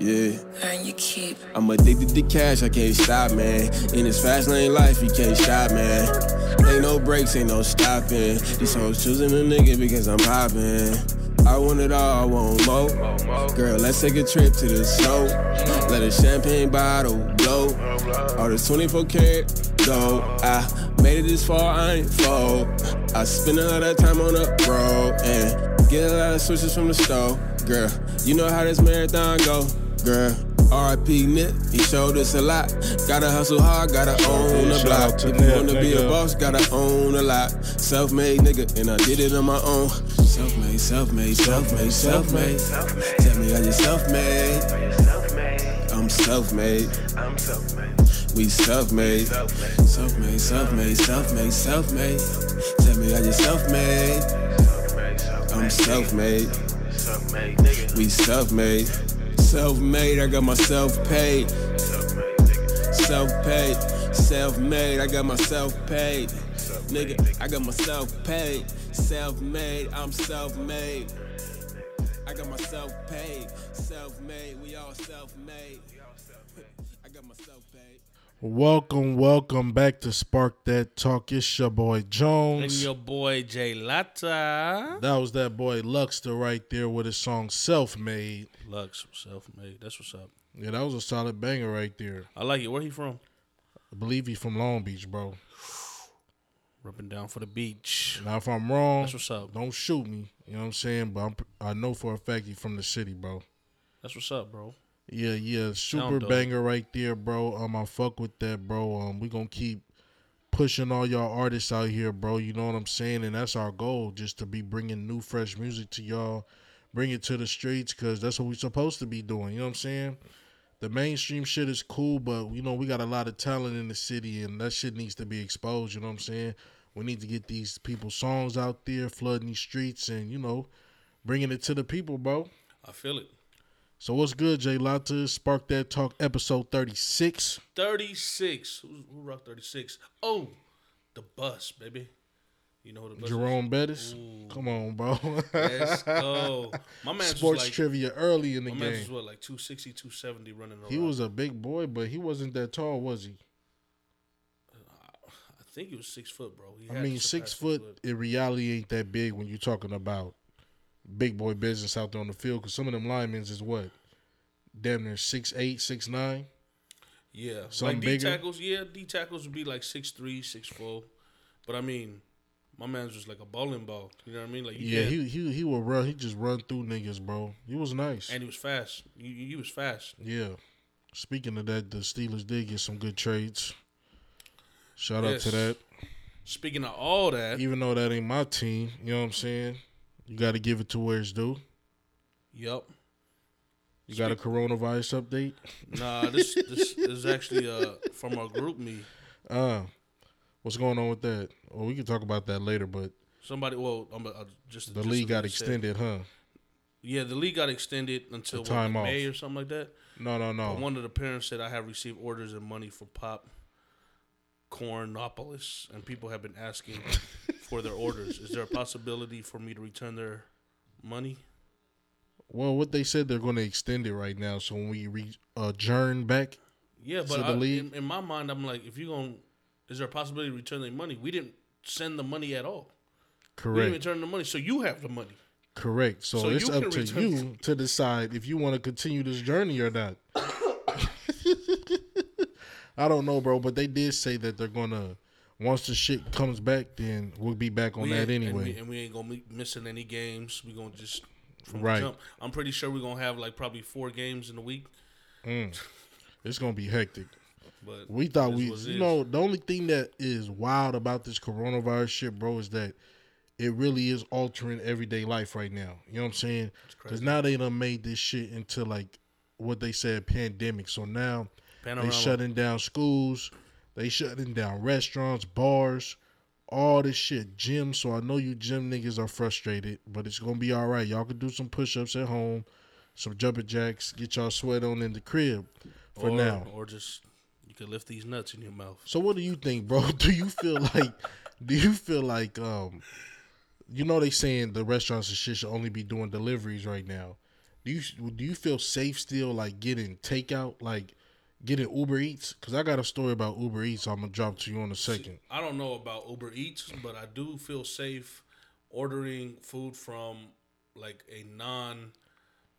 Yeah. And you keep I'm addicted to cash, I can't stop, man. In this fast lane life, you can't stop, man. Ain't no breaks, ain't no stopping. These hoes choosing a nigga because I'm popping. I want it all, I want more. Girl, let's take a trip to the snow. Let a champagne bottle blow. All this 24 karat gold. I made it this far, I ain't fold. I spend a lot of time on the road and get a lot of switches from the store. Girl, you know how this marathon go. Girl, R.I.P. Nip, he showed us a lot. Gotta hustle hard, gotta own the Shout block. to If you wanna be a boss, gotta own a lot. Self-made nigga, and I did it on my own. Self-made, self-made, self-made, self-made. Tell me, are you self-made? I'm self-made. We self-made. Self-made, self-made, self-made, self-made. Tell me, are you self-made? I'm self-made. We self-made. Self-made, I got myself paid. Self-paid, self-made, I got myself paid. Nigga, I got myself paid. Self-made, I'm self-made. I got myself paid. Self-made, we all myself paid. Welcome, welcome back to Spark That Talk. It's your boy Jones. And your boy Jay Latta. That was that boy Luxter right there with his song Self Made. Lux, self made. That's what's up. Yeah, that was a solid banger right there. I like it. Where he from? I believe he's from Long Beach, bro. Rubbing down for the beach. Now, if I'm wrong, That's what's up. don't shoot me. You know what I'm saying? But I'm, I know for a fact he's from the city, bro. That's what's up, bro. Yeah, yeah, super banger right there, bro. Um, I fuck with that, bro. Um, we gonna keep pushing all y'all artists out here, bro. You know what I'm saying? And that's our goal, just to be bringing new, fresh music to y'all, bring it to the streets, cause that's what we're supposed to be doing. You know what I'm saying? The mainstream shit is cool, but you know we got a lot of talent in the city, and that shit needs to be exposed. You know what I'm saying? We need to get these people's songs out there, flooding these streets, and you know, bringing it to the people, bro. I feel it. So what's good, Jay Lotta? Spark That Talk, episode 36. 36. Who, who rock 36? Oh, the bus, baby. You know who the bus is? Jerome Bettis. Come on, bro. Let's go. My man Sports like, trivia early in the my man game. was what, like 260, 270 running around. He was a big boy, but he wasn't that tall, was he? Uh, I think he was six foot, bro. He I mean, six surpass foot in reality ain't that big when you're talking about big boy business out there on the field. Because some of them linemen is what, damn near six eight, six nine. Yeah, Some like D bigger? tackles. Yeah, D tackles would be like six three, six four. But I mean, my man's just like a bowling ball. You know what I mean? Like Yeah, he he he will run. He just run through niggas, bro. He was nice. and he was fast. He, he was fast. Yeah. Speaking of that, the Steelers did get some good trades. Shout out to that. Speaking of all that, Even though that ain't my team, you know what I'm saying? You got to give it to where it's due. yep. You got a coronavirus update? Nah, this this is actually uh from our group me. Uh, what's going on with that? Well, we can talk about that later, but Somebody, well, I'm uh, just the just league got what it said. extended, huh? Yeah, the league got extended until what, time like. May or something like that. No, no, no. But one of the parents said I have received orders and money for Pop Cornopolis, and people have been asking for their orders. Is there a possibility for me to return their money? Well, what they said they're going to extend it right now. So when we re- uh, adjourn back, Yeah, but the I, in, in my mind, I'm like, if you're going, to is there a possibility to return their money? We didn't send the money at all. We didn't correct, return the money, so you have the money. correct. So, So it's up to you to decide if you want to continue this journey or not. I don't know, bro, but they did say that they're gonna once the shit comes back, then we'll be back on We that ain't- and anyway. we, and we ain't gonna be missing any games. We gonna just Right. jump. I'm pretty sure we're gonna have like probably four games in a week. Mm. It's gonna be hectic. But We thought we, is what it you know, the only thing that is wild about this coronavirus shit, bro, is that it really is altering everyday life right now. You know what I'm saying? Because now they done made this shit into like what they said pandemic. So now Panorama. they shutting down schools, they shutting down restaurants, bars, all this shit, gyms. So I know you gym niggas are frustrated, but it's gonna be all right. Y'all can do some push ups at home, some jumping jacks, get y'all sweat on in the crib for or, now. or just you could lift these nuts in your mouth. So what do you think, bro? Do you feel like do you feel like um you know they saying the restaurants and shit should only be doing deliveries right now. Do you do you feel safe still like getting takeout, like getting Uber Eats? Because I got a story about Uber Eats. I'm gonna drop to you in a second. I don't know about Uber Eats, but I do feel safe ordering food from like a non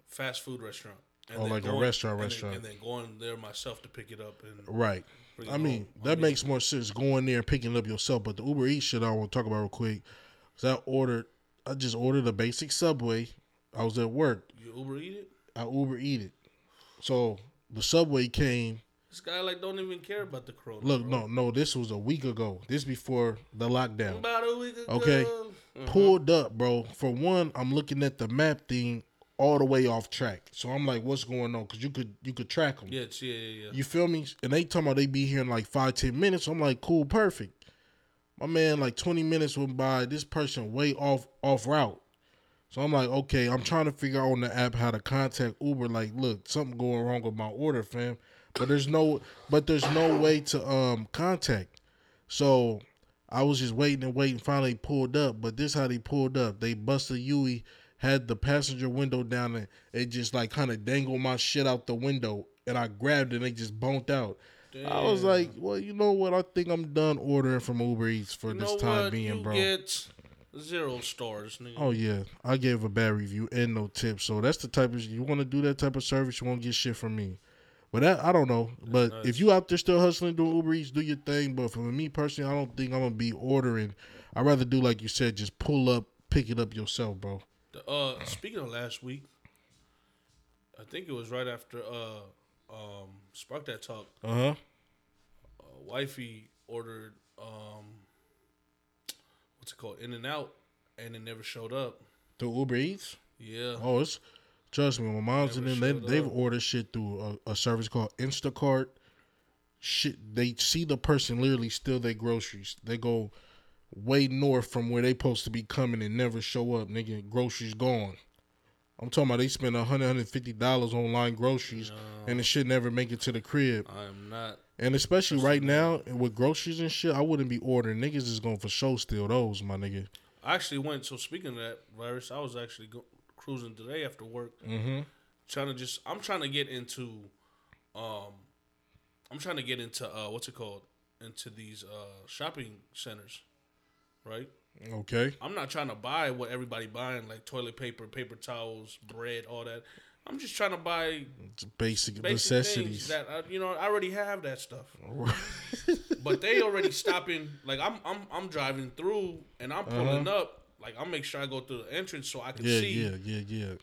fast food restaurant. And Oh, then like a restaurant, and then- restaurant. and then going there myself to pick it up and Right. I mean. I that mean- makes more sense going there and picking it up yourself. But the Uber Eats shit I want to talk about real quick. Cause I ordered, I just ordered a basic Subway. I was at work. you Uber eat it. I Uber Eat it. So the Subway came. This guy like don't even care about the corona. Look, bro. no, no, this was a week ago. This before the lockdown. About a week ago. Okay. Mhm. Pulled up, bro. For one, I'm looking at the map thing all the way off track. So I'm like, what's going on? Cause you could you could track them. Yeah, yeah, yeah. You feel me? And they talking about they be here in like five, ten minutes. I'm like, cool, perfect. My man, like 20 minutes went by. This person way off off route. So I'm like, okay, I'm trying to figure out on the app how to contact Uber. Like, look, something going wrong with my order, fam. But there's no but there's no way to um contact. So I was just waiting and waiting. Finally pulled up. But this how they pulled up. They busted Yui, had the passenger window down and it just like kind of dangled my shit out the window. And I grabbed it and they just bonked out. I was like, well, you know what? I think I'm done ordering from Uber Eats for you this time being, bro. get zero stars, nigga. Oh yeah, I gave a bad review and no tip. So that's the type of you want to do that type of service. You won't get shit from me. But that, I don't know. But if you out there still hustling doing Uber Eats, do your thing. But for me personally, I don't think I'm gonna be ordering. I'd rather do like you said, just pull up, pick it up yourself, bro. The, uh, speaking of last week, I think it was right after uh, um, Spark That Talk. Uh huh. Uh, wifey ordered um, what's it called, In and Out, and it never showed up. Through Uber Eats. Yeah, Oh, it's trust me. My mom's and them they, they've ordered shit through a, a service called Instacart. Shit, they see the person literally steal their groceries. They go way north from where they supposed to be coming and never show up. Nigga, groceries gone. I'm talking about they spend a hundred, hundred fifty dollars online groceries, and the shit never make it to the crib. I am not. And especially right now with groceries and shit, I wouldn't be ordering. Niggas is going for show steal those, my nigga. I actually went. So speaking of that virus, I was actually go, cruising today after work, Mm-hmm. trying to just. I'm trying to get into, um, I'm trying to get into uh, what's it called, into these uh shopping centers, right? Okay. I'm not trying to buy what everybody buying, like toilet paper, paper towels, bread, all that. I'm just trying to buy basic, basic necessities. that I, you know I already have that stuff. but they already stopping. Like I'm I'm I'm driving through and I'm pulling up. Like I'll make sure I go through the entrance so I can yeah, see. yeah, yeah, yeah.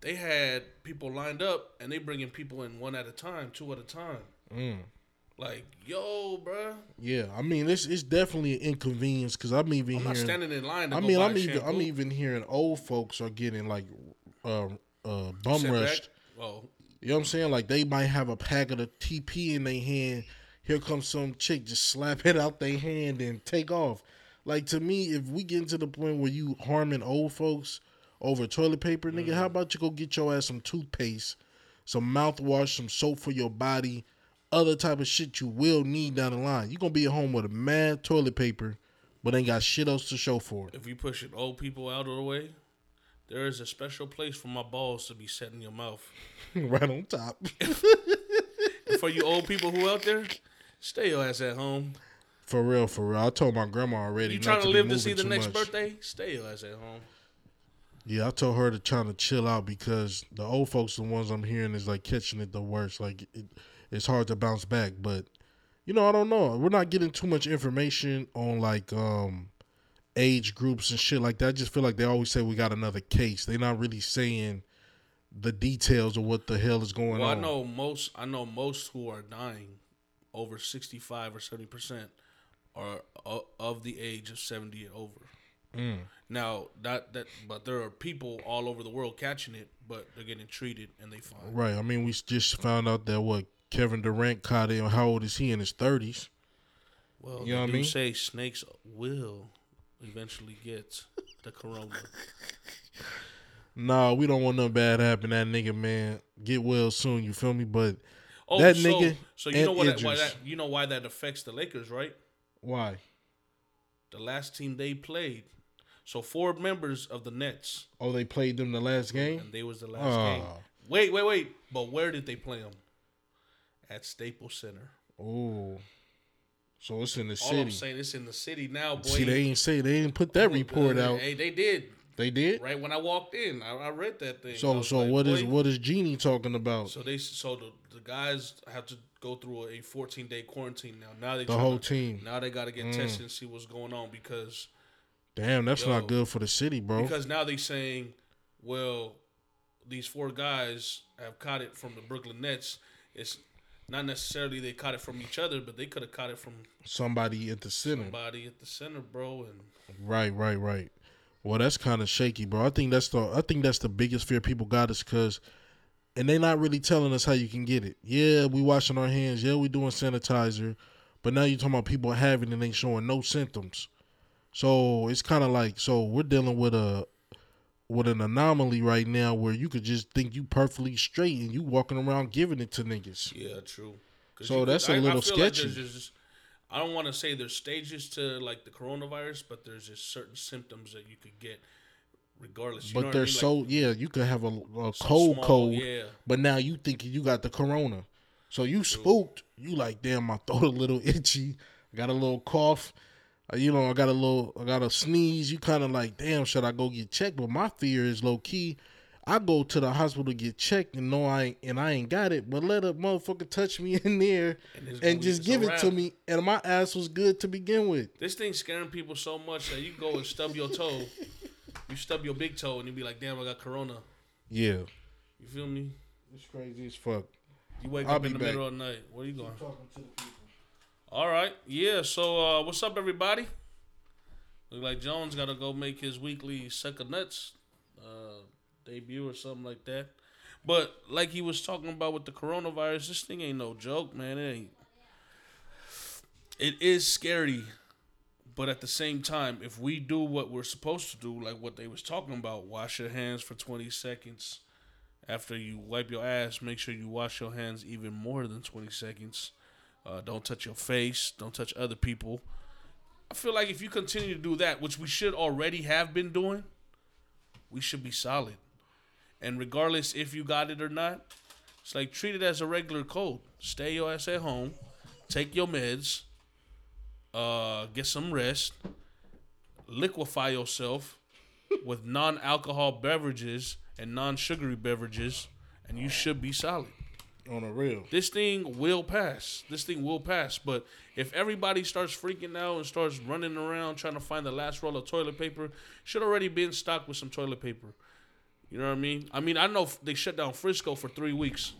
They had people lined up and they bringing people in one at a time, two at a time. Mm. Like yo, bruh, Yeah, I mean it's it's definitely an inconvenience because I'm even I'm not standing in line. To I mean, I'm even shampoo. I'm even hearing old folks are getting like uh uh bum back. rushed. Well, You know what I'm saying? Like they might have a packet of TP in their hand. Here comes some chick just slap it out their hand and take off. Like to me, if we get to the point where you harming old folks over toilet paper, nigga, Mm. how about you go get your ass some toothpaste, some mouthwash, some soap for your body, other type of shit you will need down the line. You gonna be at home with a mad toilet paper, but ain't got shit else to show for it. if you pushing old people out of the way, there is a special place for my balls to be set in your mouth. right on top. For you old people who out there, stay your ass at home. for real, for real. I told my grandma already. You trying to live to see the next much. birthday? Stay your ass at home. Yeah, I told her to try to chill out because the old folks, the ones I'm hearing, is like catching it the worst. Like it, it's hard to bounce back. But you know, I don't know. We're not getting too much information on like um age groups and shit like that. I just feel like they always say we got another case. They're not really saying the details of what the hell is going Well, I know most. I know most who are dying, over sixty-five or seventy percent, are of the age of seventy and over. Mm. Now that that, but there are people all over the world catching it, but they're getting treated and they fine. Right. I mean, we just found out that what Kevin Durant caught it. How old is he? In his thirties. Well, You know what I mean? say snakes will eventually get the corona. Nah, we don't want nothing bad to happen. to That nigga, man, get well soon. You feel me? But Oh, That so, nigga So you know what? That, why that you know why that affects the Lakers, right? why? The last team they played So four members of the Nets, Oh, they played them the last game. and they was the last Oh. game. Wait, wait, wait. But where did they play them? At Staples Center. Oh, so it's in the city. All I'm saying, it's in the city now, boy. See, they ain't say they ain't put that report out. Hey, they did. They did. Right when I walked in, I, I read that thing. So, so like, what is boy, what is Genie talking about? So they so the, the guys have to go through a 14 day quarantine now. Now they The whole team. Now they got to get Mm. tested and see what's going on because Damn, that's Yo. not good for the city, bro. because now they saying, well, these four guys have caught it from the Brooklyn Nets. It's not necessarily they caught it from each other, but they could have caught it from Somebody at the center. somebody at the center, bro. And Right, right, right. Well, that's kind of shaky, bro. I think that's the I think that's the biggest fear people got is because, and they're not really telling us how you can get it. Yeah, we washing our hands. Yeah, we doing sanitizer, but now you're talking about people having it and they showing no symptoms. So it's kind of like so we're dealing with a with an anomaly right now where you could just think you perfectly straight and you walking around giving it to niggas. yeah, true. So that's a little sketchy. just, I don't want to say there's stages to like the coronavirus, but there's just certain symptoms that you could get, regardless. But they're mean? Like, so yeah, you could have a, a some cold small- cold, Yeah, but now you thinking you got the corona. So you spooked. You like, damn, my throat a little itchy. Got a little cough. Uh, You know, I got a little, I got a sneeze. You kind of like, damn, should I go get checked? But my fear is low key. I go to the hospital to get checked and know I ain't, and I ain't got it, but let a motherfucker touch me in there And and, just give it to me, and my ass was good to begin with. this thing's scaring people so much that you go and stub your toe, you stub your big toe, and you be like, "Damn, I got corona." Yeah, You feel me? it's crazy as fuck. You wake I'll up in the back. middle of the night. Where you going? All right, yeah. So, uh, what's up, everybody? Look like Jones got to go make his weekly of nuts uh, debut or something like that. But like he was talking about with the coronavirus, this thing ain't no joke, man. It ain't. It is scary, but at the same time, if we do what we're supposed to do, like what they was talking about, wash your hands for twenty seconds. After you wipe your ass, make sure you wash your hands even more than twenty seconds. Uh, don't touch your face. Don't touch other people. I feel like if you continue to do that, which we should already have been doing, we should be solid. And regardless if you got it or not, it's like treat it as a regular cold. Stay your ass at home, take your meds, uh, get some rest, liquefy yourself with non-alcohol beverages and non-sugary beverages, and you should be solid On a real. this thing will pass. This thing will pass. But if everybody starts freaking out and starts running around trying to find the last roll of toilet paper, should already be in stock with some toilet paper. You know what I mean? I mean, I know they shut down Frisco for three weeks.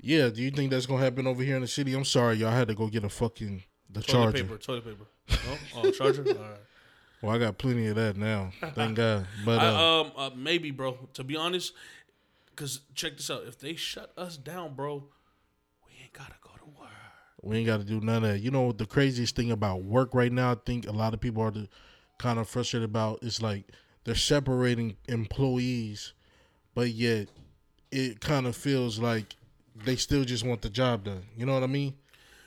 Yeah, do you think that's gonna happen over here in the city? I'm sorry, y'all had to go get a fucking the Toilet charger. paper, toilet paper. No? Oh, charger? All right. Well, I got plenty of that now. Thank God. But uh, I, um, uh, maybe, bro. To be honest, because check this out. If they shut us down, bro, we ain't gotta go to work. we ain't got to do none of that. You know the craziest thing about work right now? I think a lot of people are the, kind of frustrated about. Is like they're separating employees, but yet it kind of feels like they still just want the job done. You know what I mean?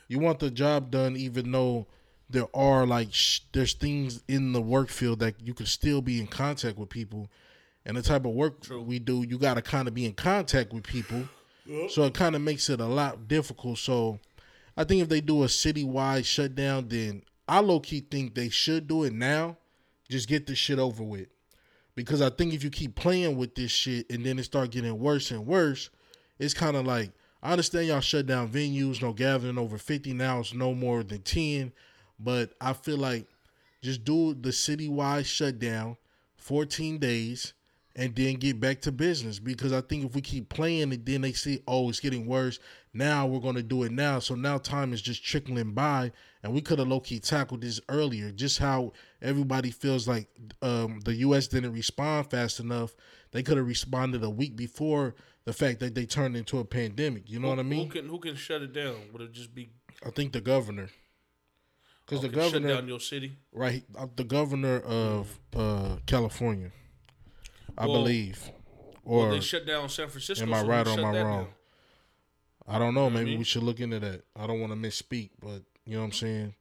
You want the job done, even though there are like sh- there's things in the work field that you can still be in contact with people, and the type of work we do, you got to kind of be in contact with people. So it kind of makes it a lot difficult. So I think if they do a citywide shutdown, then I low key think they should do it now. Just get this shit over with. Because I think if you keep playing with this shit and then it start getting worse and worse, it's kind of like I understand y'all shut down venues, no gathering over 50 now, it's no more than 10. But I feel like just do the citywide shutdown, 14 days, and then get back to business. Because I think if we keep playing it, then they see, oh, it's getting worse. Now we're gonna do it now. So now time is just trickling by, and we could have low key tackled this earlier. Just how everybody feels like um, the U.S. didn't respond fast enough. They could have responded a week before the fact that they turned into a pandemic. You know what I mean? Who can who can shut it down? Would it just be I think the governor, because the can shut governor, down your city? right, uh, the governor of uh, California, I Well, believe, Well, or they shut down San Francisco. am I so right or am I wrong? down? I don't know. what I Maybe mean? we should look into that. I don't want to misspeak, but you know what I'm saying.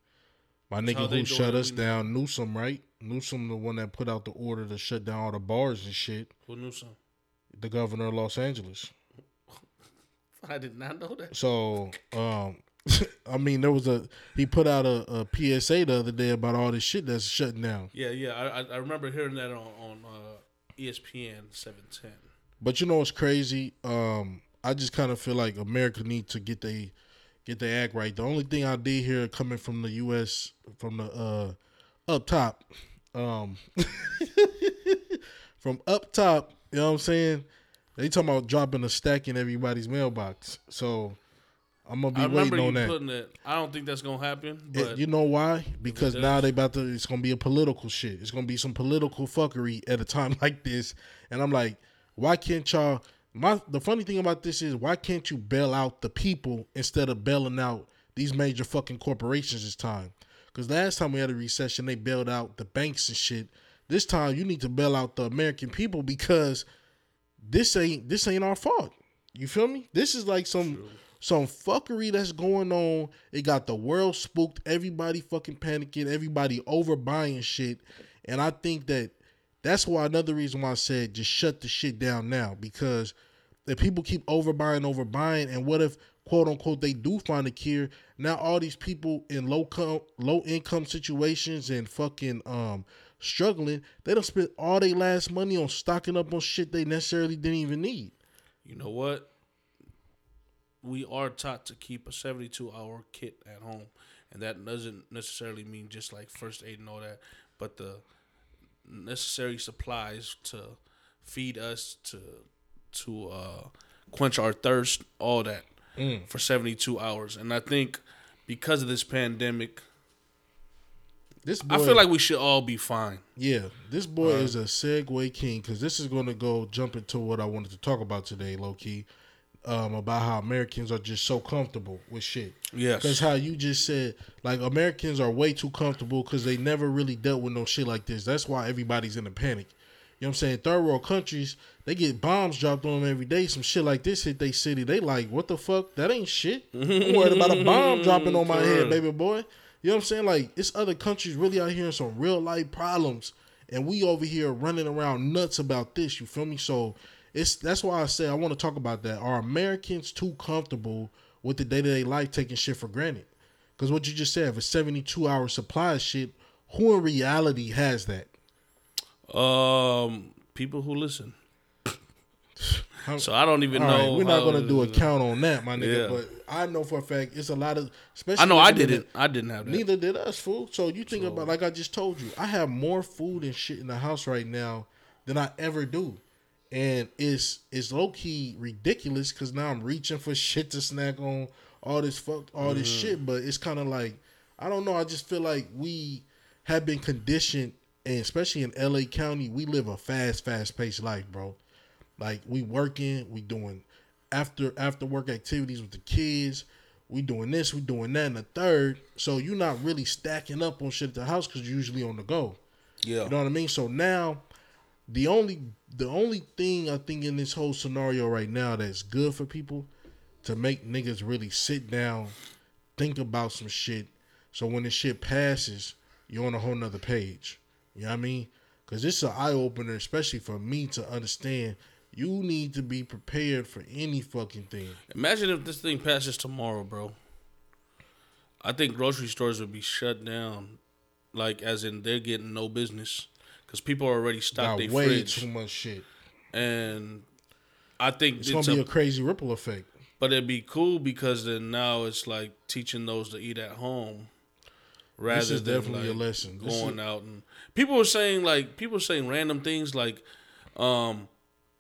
My nigga who shut us down, Newsom, right? Newsom, the one that put out the order to shut down all the bars and shit. Who Newsom? The governor of Los Angeles. I did not know that. So, um, I mean, there was a he put out a, a, PSA the other day about all this shit that's shutting down. Yeah, yeah, I, I remember hearing that on on uh, ESPN seven ten. But you know what's crazy? Um, I just kind of feel like America needs to get they get their act right. The only thing I did hear coming from the U.S. from the uh, up top, um, from up top, you know what I'm saying? They talking about dropping a stack in everybody's mailbox. So I'm gonna be I waiting on that. Putting it, I don't think that's gonna happen. But it, you know why? Because now they about to. It's gonna be a political shit. It's gonna be some political fuckery at a time like this. And I'm like, why can't y'all? My the funny thing about this is why can't you bail out the people instead of bailing out these major fucking corporations this time? Because last time we had a recession, they bailed out the banks and shit. This time you need to bail out the American people because this ain't this ain't our fault. You feel me? This is like some True some fuckery that's going on. It got the world spooked, everybody fucking panicking, everybody overbuying shit. And I think that that's why another reason why I said just shut the shit down now because if people keep overbuying, overbuying, and what if quote unquote they do find a cure? Now all these people in low com- low income situations and fucking um struggling, they don't spend all their last money on stocking up on shit they necessarily didn't even need. You know what? We are taught to keep a 72 hour kit at home and that doesn't necessarily mean just like first aid and all that but the necessary supplies to feed us to to uh, quench our thirst all that mm. for 72 hours and i think because of this pandemic this boy, I feel like we should all be fine. Yeah, this boy uh, is a segue king because this is going to go jump into what I wanted to talk about today, low key um, about how Americans are just so comfortable with shit. Yes. Because how you just said, like, Americans are way too comfortable because they never really dealt with no shit like this. That's why everybody's in a panic. You know what I'm saying? Third world countries, they get bombs dropped on them every day. Some shit like this hit their city. They like, what the fuck? That ain't shit. I'm worried about a bomb dropping on my head, baby boy. You know what I'm saying? Like, it's other countries really out here in some real life problems. And we over here running around nuts about this. You feel me? So it's that's why I say I want to talk about that. Are Americans too comfortable with the day to day life taking shit for granted? Because what you just said, a seventy two hour supply of shit, who in reality has that? Um, people who listen. so I don't even know. Right, we're not gonna do a count on that, my nigga. Yeah. But I know for a fact it's a lot of. Especially I know I didn't. I didn't have that. Neither did us, fool. So you think so. about like I just told you, I have more food and shit in the house right now than I ever do and it's it's low key ridiculous because now I'm reaching for shit to snack on all this fuck all this mm. shit, but it's kind of like I don't know. I just feel like we have been conditioned, and especially in L.A. County, we live a fast, fast paced life, bro. Like we working, we doing after after work activities with the kids. We doing this, we doing that, and the third. So you're not really stacking up on shit at the house because you're usually on the go. Yeah, you know what I mean. So now the only the only thing I think in this whole scenario right now that's good for people to make niggas really sit down, think about some shit. So when the shit passes, you're on a whole nother page. You know what I mean? Cause it's an eye opener, especially for me to understand. You need to be prepared for any fucking thing. Imagine if this thing passes tomorrow, bro. I think grocery stores would be shut down, like as in they're getting no business because people are already stocked their way fridge. too much shit, and I think it's, it's gonna be a, a crazy ripple effect. But it'd be cool because then now it's like teaching those to eat at home rather this is than definitely like a lesson. going is... out and people were saying like people were saying random things like, um,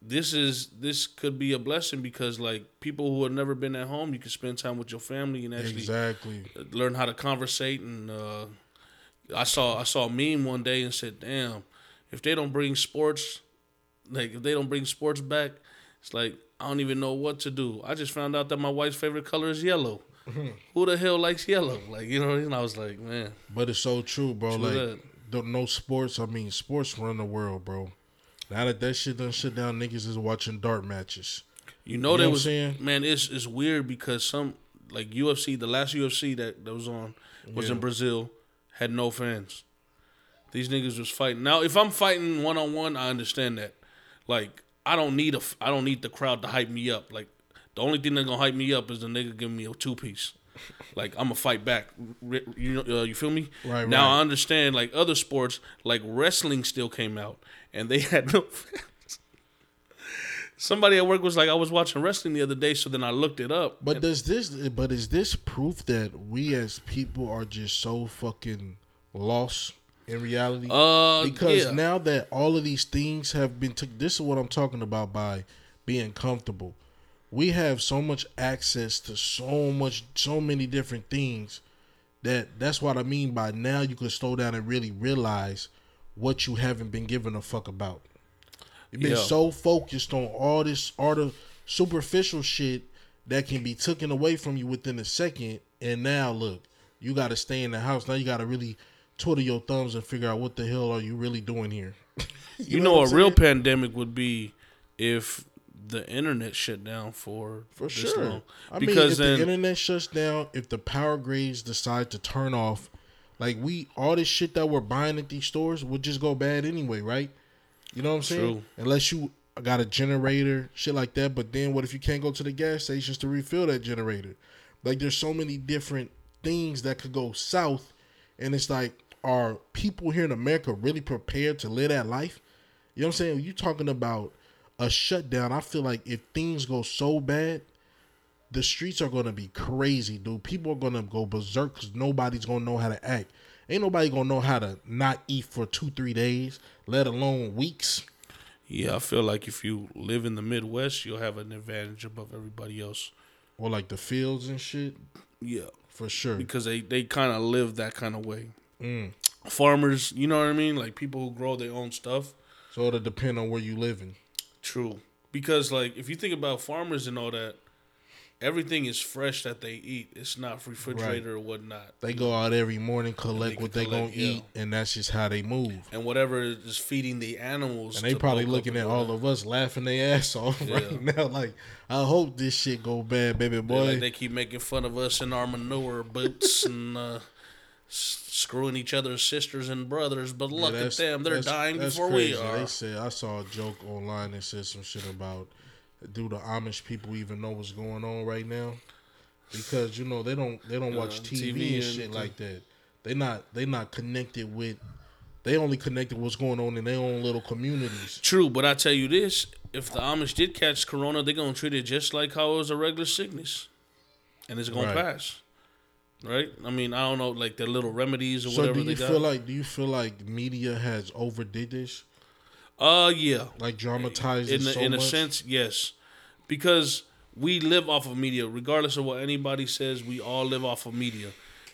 this is this could be a blessing because like people who have never been at home, you can spend time with your family and actually exactly learn how to conversate and. Uh, I saw I saw a meme one day and said, "Damn, if they don't bring sports, like if they don't bring sports back, it's like I don't even know what to do. I just found out that my wife's favorite color is yellow. Mm-hmm. Who the hell likes yellow? Like you know, and I was like, man. But it's so true, bro. True like that. no sports. I mean, sports run the world, bro. Now that that shit done shut down, niggas is watching dart matches. You know, you know there was man. It's it's weird because some like UFC, the last UFC that, that was on was yeah. in Brazil had no fans. These niggas was fighting. Now, if I'm fighting one on one, I understand that. Like, I don't need a, I don't need the crowd to hype me up. Like, the only thing that's gonna hype me up is the nigga giving me a two piece. Like I'm gonna fight back. You know, uh, you feel me? Right. Now right. I understand. Like other sports, like wrestling, still came out and they had no fans. Somebody at work was like, I was watching wrestling the other day, so then I looked it up. But does this? But is this proof that we as people are just so fucking lost in reality? Uh, because yeah. now that all of these things have been took, this is what I'm talking about by being comfortable we have so much access to so much so many different things that that's what I mean by now you can slow down and really realize what you haven't been given a fuck about. You've been yeah. so focused on all this all the superficial shit that can be taken away from you within a second and now look, you gotta stay in the house. Now you gotta really twiddle your thumbs and figure out what the hell are you really doing here. you, you, know, know a saying? real pandemic would be if the internet shut down for for sure. Long. I because mean, if then, the internet shuts down, if the power grids decide to turn off, like we all this shit that we're buying at these stores would just go bad anyway, right? You know what I'm saying? True. Unless you got a generator, shit like that. But then what if you can't go to the gas stations to refill that generator? Like there's so many different things that could go south, and it's like, are people here in America really prepared to live that life? You know what I'm saying? You talking about a shutdown, I feel like if things go so bad, the streets are gonna be crazy, dude. People are gonna go berserk because nobody's gonna know how to act. Ain't nobody gonna know how to not eat for two, three days, let alone weeks. Yeah, I feel like if you live in the Midwest, you'll have an advantage above everybody else. Or like the fields and shit. Yeah, for sure. Because they they kind of live that kind of way. Mm. Farmers, you know what I mean? Like people who grow their own stuff. So it'll depend on where you live living. True. Because like if you think about farmers and all that, everything is fresh that they eat. It's not refrigerator right. or whatnot. They go out every morning, collect they what they collect, gonna yeah. eat, and that's just how they move. And whatever is feeding the animals. And they probably looking at all that. of us laughing their ass off yeah. right now. Like, I hope this shit go bad, baby boy. Like they keep making fun of us in our manure boots and uh, screwing each other's sisters and brothers, but look yeah, at them; they're dying before crazy. we are. They said I saw a joke online that said some shit about do the Amish people even know what's going on right now? Because you know they don't they don't watch uh, TV, TV, and shit like that. They not they not connected with. They only connected what's going on in their own little communities. True, but I tell you this: if the Amish did catch corona, they're gonna treat it just like how it was a regular sickness, and it's gonna right. pass right? I mean, I don't know, like their little remedies or so whatever. So do you feel like? Do you feel like media has overdid this? Uh, yeah. Like dramatized in the, so in a sense, yes, because we live off of media, regardless of what anybody says. We all live off of media,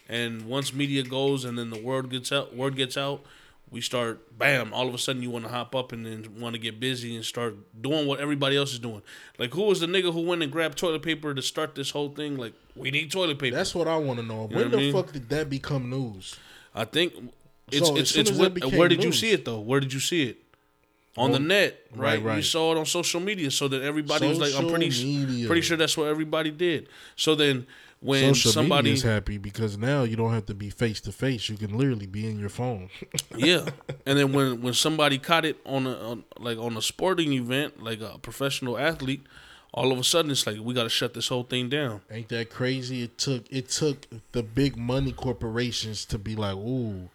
and once media goes, and then the word gets out, word gets out, we start bam all of a sudden you want to hop up and then want to get busy and start doing what everybody else is doing like who was the nigga who went and grabbed toilet paper to start this whole thing like we need toilet paper that's what i want to know you when the mean? fuck did that become news i think it's so it's, it's what, where did news. you see it though where did you see it on the net, right? right? right. You saw it on social media, so that everybody social was like, "I'm pretty, media. pretty sure that's what everybody did." So then, when Social somebody is happy because now you don't have to be face to face. You can literally be in your phone. yeah, and then when when somebody caught it on a on, like on a sporting event, like a professional athlete, all of a sudden it's like we got to shut this whole thing down. Ain't that crazy? It took it took the big money corporations to be like, ooh.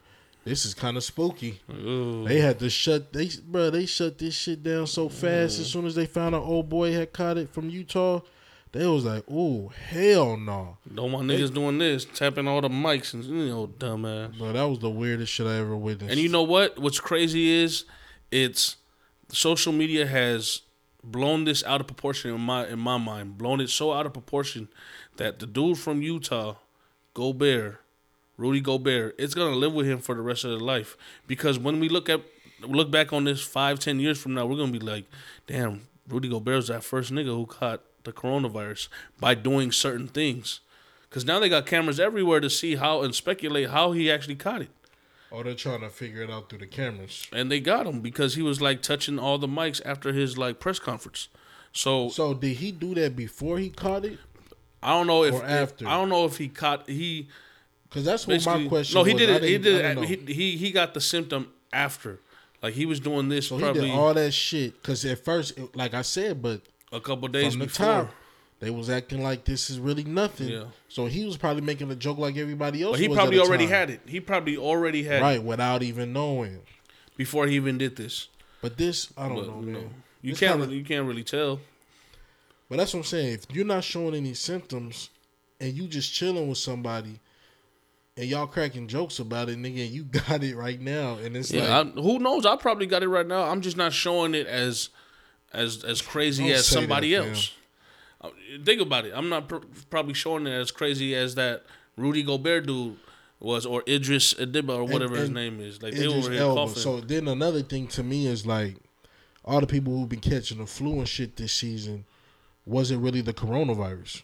This is kind of spooky. Ooh. They had to shut they bro. They shut this shit down so fast. As mm. soon as they found an old boy had caught it from Utah, they was like, "Oh hell no!" Don't want niggas doing this, tapping all the mics and you know, dumbass. But that was the weirdest shit I ever witnessed. And you know what? What's crazy is it's social media has blown this out of proportion in my in my mind. Blown it so out of proportion that the dude from Utah, Gobert, Rudy Gobert, it's gonna live with him for the rest of his life. Because when we look at look back on this five, ten years from now, we're gonna be like, damn, Rudy Gobert was that first nigga who caught the coronavirus by doing certain things. Because now they got cameras everywhere to see how and speculate how he actually caught it. Oh, they're trying to figure it out through the cameras. And they got him because he was like touching all the mics after his like press conference. So So did he do that before he caught it? I don't know if, if after. I don't know if he caught he Because that's what my question. No, he was. did it. He didn't- it. He, he he got the symptom after. Like he was doing this So he did all that shit. Because at first, like I said, but a couple days from the before. they was acting like this is really nothing. Yeah. So he was probably making a joke like everybody else. But he probably already time. had it. He probably already had it right without even knowing. before he even did this. But this, I don't But, know, you man. know, you It's can't kinda- really, you can't really tell. But that's what I'm saying. If you're not showing any symptoms and you just chilling with somebody and y'all cracking jokes about it, nigga, you got it right now. And it's Yeah, like, I, who knows? I probably got it right now. I'm just not showing it as as as crazy Don't as somebody that, else. Uh, Think about it. I'm not pr- probably showing it as crazy as that Rudy Gobert dude was, or Idris Adiba, or whatever his and name is. Like they Idris over here Elba. coughing. So then another thing to me is like all the people who've been catching the flu and shit this season, was it really the coronavirus?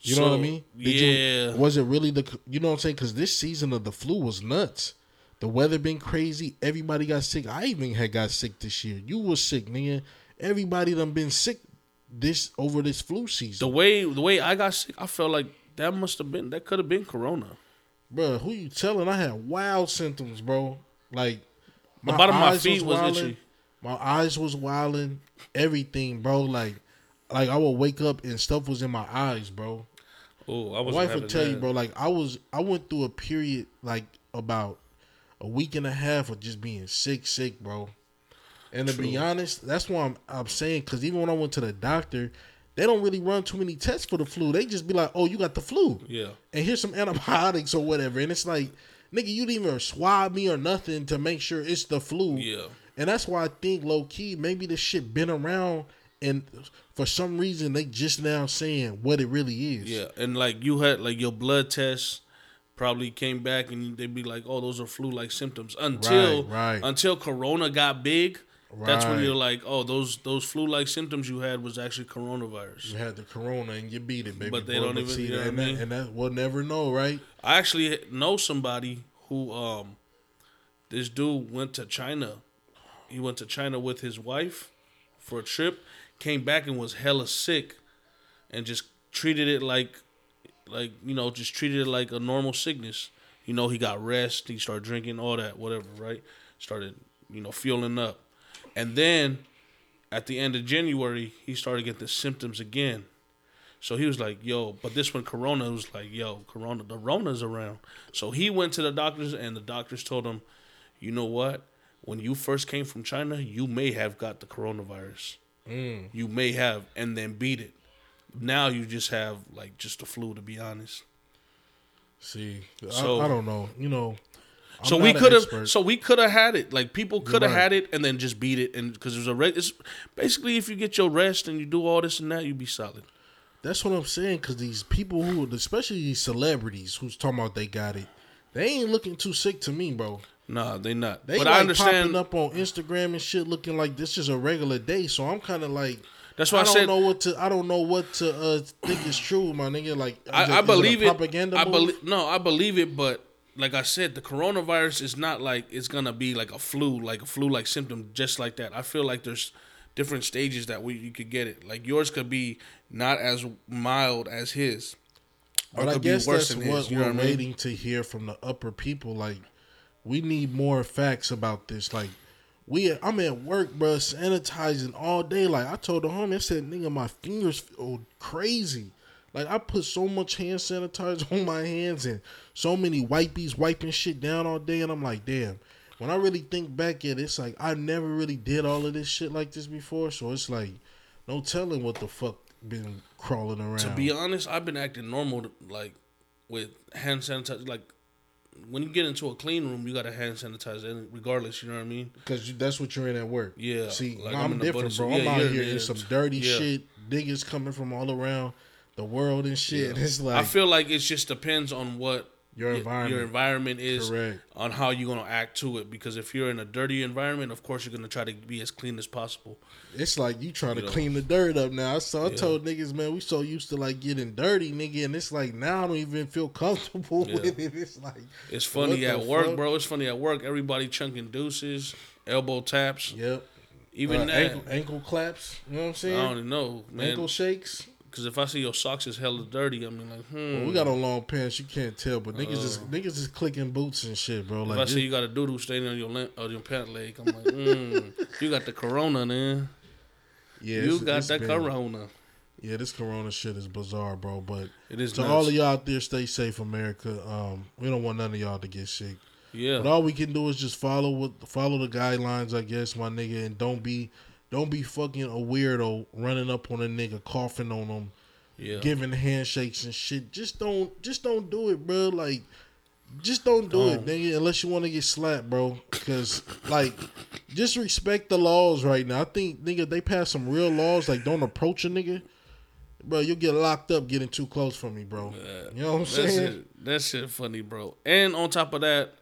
You know what I So, mean? yeah. You, was it really the? You know what I'm saying? Because this season of the flu was nuts. The weather been crazy. Everybody got sick. I even had got sick this year. You was sick, nigga. Everybody done been sick this over this flu season. the way the way I got sick, I felt like that must have been that could have been Corona. Bro, who you telling? I had wild symptoms, bro. Like The bottom of my eyes feet was wilding. itchy. My eyes was wilding. Everything, bro. Like, like I would wake up and stuff was in my eyes, bro. Oh, I was. My was. wife would tell you, bro. Like I was, I went through a period like about a week and a half of just being sick, sick, bro. And to be honest, that's why I'm, I'm saying because even when I went to the doctor, they don't really run too many tests for the flu. They just be like, "Oh, you got the flu." Yeah, and here's some antibiotics or whatever. And it's like, nigga, you didn't even swab me or nothing to make sure it's the flu. yeah. And that's why I think low key, maybe this shit been around and for some reason they just now saying what it really is. Yeah, and like you had like your blood test probably came back and they'd be like, "Oh, those are flu-like symptoms." Until Right, right. until Corona got big, that's when you're like, "Oh, those those flu-like symptoms you had was actually coronavirus." You had the corona and you beat it, baby. But they boy. don't even- see you know that, and, that, mean? and that we'll never know, right? I actually know somebody who um this dude went to China. He went to China with his wife for a trip, came back and was hella sick and just treated it like like, you know, just treated it like a normal sickness. You know, he got rest, he started drinking, all that, whatever, right? Started, you know, fueling up. And then at the end of January, he started getting the symptoms again. So he was like, yo, but this one Corona was like, yo, Corona, the Rona's around. So he went to the doctors and the doctors told him, you know what? When you first came from China, you may have got the coronavirus. Mm. You may have, and then beat it. Now you just have like just the flu, to be honest. See, So- I, I don't know. You know, so we could have, so we could have had it. Like people could have right. had it and then just beat it, and because there's a re- it's basically if you get your rest and you do all this and that, you be solid. That's what I'm saying. Because these people who, especially these celebrities, who's talking about they got it, they ain't looking too sick to me, bro. Nah, they not. They but like I understand. popping up on Instagram and shit, looking like this is a regular day. So I'm kind of like, That's why I I, don't said know what to. I don't know what to uh, think is true, my nigga. Like, I, it- I believe it. it. Propaganda I believe no, I believe it, but like I said, the coronavirus is not like it's gonna be like a flu, like a flu-like symptom, just like that. I feel like there's different stages that we you could get it. Like yours could be not as mild as his, or But I could guess be worse that's than what his. You we're I mean? waiting to hear from the upper people. Like, we need more facts about this. Like, we, I'm at work, bro, sanitizing all day. Like, I told the homie, I said, nigga, my fingers feel crazy. Like, I put so much hand sanitizer on my hands and so many wipies wiping shit down all day, and I'm like, damn. When I really think back at it, it's like I never really did all of this shit like this before. So it's like, no telling what the fuck been crawling around. To be honest, I've been acting normal, like with hand sanitizer. Like when you get into a clean room, you got to hand sanitize, and regardless, you know what I mean. Because that's what you're in at work. Yeah, See, like, I'm, I'm different, bro. suit. I'm out you're- here in some dirty yeah. shit. Niggas coming from all around the world and shit. And it's like I feel like it just depends on what Your environment. your environment is Correct. on how you're gonna act to it. Because if you're in a dirty environment, of course you're gonna try to be as clean as possible. it's like you trying to know. clean the dirt up now. So I Yeah. told niggas, man, we so used to like getting dirty, nigga, and it's like now I don't even feel comfortable Yeah. with it. It's like It's funny at work, fuck? bro. It's funny at work. Everybody chunking deuces, elbow taps, Yep. even Uh, that. ankle, ankle claps. You know what I'm saying? I don't know, man. Ankle shakes. Because if I see your socks is hella dirty, I mean like, hmm. Well, we got on long pants. You can't tell, but niggas Uh. just niggas just clicking boots and shit, bro. Like If I see you got a doodle stain on your lin- on your pant leg, I'm like, hmm. you got the corona, man. yeah, you it's- got it's the been- corona. Yeah, this Corona shit is bizarre, bro. But It is to nuts. all of y'all out there, stay safe, America. Um, we don't want none of y'all to get sick. Yeah. But all we can do is just follow what follow the guidelines, I guess, my nigga, and don't be don't be fucking a weirdo running up on a nigga, coughing on them, Yeah. giving handshakes and shit. Just don't just don't do it, bro. Like just don't do it, Don't. nigga, unless you want to get slapped, bro. Cause like just respect the laws right now. I think nigga they pass some real laws like don't approach a nigga. Bro, you'll get locked up getting too close for me, bro. You know what I'm That saying? shit, that shit funny, bro. And on top of that,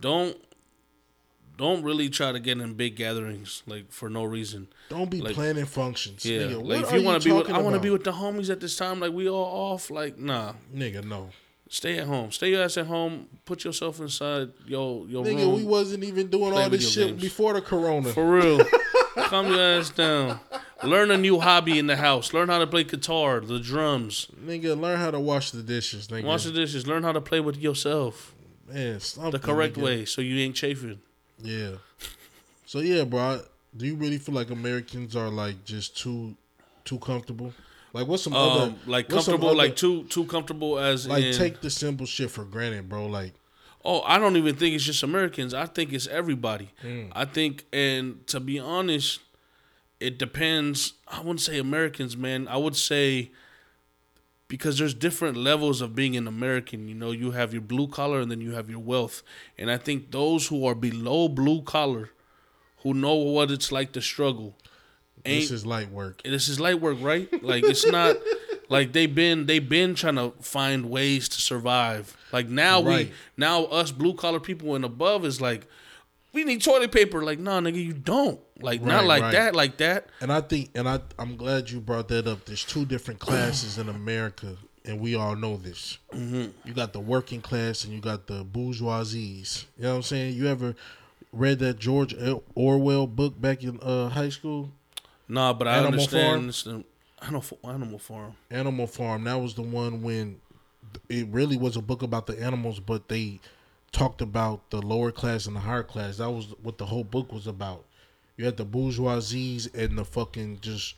don't don't really try to get in big gatherings like for no reason. Don't be Like- planning functions. Yeah, Nigga, like if are you want to be with, I want to be with the homies at this time. Like we all off. Like nah, Nigga, no. stay at home. Stay your ass at home. Put yourself inside your your Nigga, room. we wasn't even doing Play all this shit games. before the corona. For real. Calm your ass down. Learn a new hobby in the house. Learn how to play guitar, the drums. nigga, learn how to wash the dishes, nigga. Wash the dishes. Learn how to play with yourself Man, the correct nigga. way so you ain't chafing. Yeah. So yeah, bro. I- Do you really feel like Americans are like just too, too comfortable? Like, what's some other Um, like what's some comfortable, other- like too too comfortable as like in, take the simple shit for granted, bro? Like, Oh, I don't even think it's just Americans. I think it's everybody. Mm. I think, and to be honest, it depends. I wouldn't say Americans, man. I would say because there's different levels of being an American. You know, you have your blue collar and then you have your wealth. And I think those who are below blue collar, who know what it's like to struggle, this is light work. this is light work, right? Like it's not like they've been they've been trying to find ways to survive. Like now Right. we now us blue collar people and above is like we need toilet paper. Like nah, nigga, you don't. Like not like right. that, like that. And I think, and I, I'm glad you brought that up. There's two different classes in America, and we all know this. Mm-hmm. You got the working class, and you got the bourgeoisies. You know what I'm saying? You ever read that George Orwell book back in uh, high school? Nah, but I Animal understand. Farm? Animal animal farm. Animal Farm. That was the one when it really was a book about the animals, but they talked about the lower class and the higher class. That was what the whole book was about. You had the bourgeoisies and the fucking just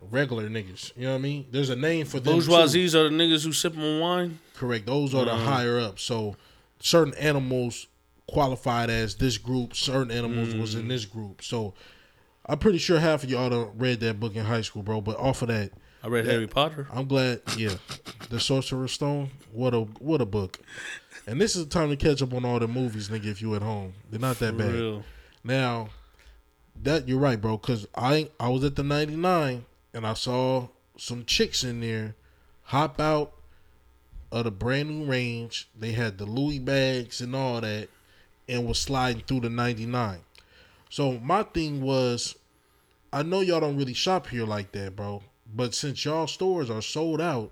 regular niggas. You know what I mean? There's a name for them. too. Bourgeoisies are the niggas who sip on wine. Correct. Those are the uh-huh. higher up. So certain animals qualified as this group. Certain animals was in mm-hmm. this group. So I'm pretty sure half of y'all done read that book in high school, bro. But off of that, I read Harry Potter. I'm glad. Yeah, the Sorcerer's Stone. What a what a book. And this is the time to catch up on all the movies, nigga. If you at home, they're not that For bad. real. Now, that you're right, bro. Cause I I was at the 99 and I saw some chicks in there hop out of the brand new range. They had the Louis bags and all that, and was sliding through the 99. So my thing was, I know y'all don't really shop here like that, bro. But since y'all stores are sold out,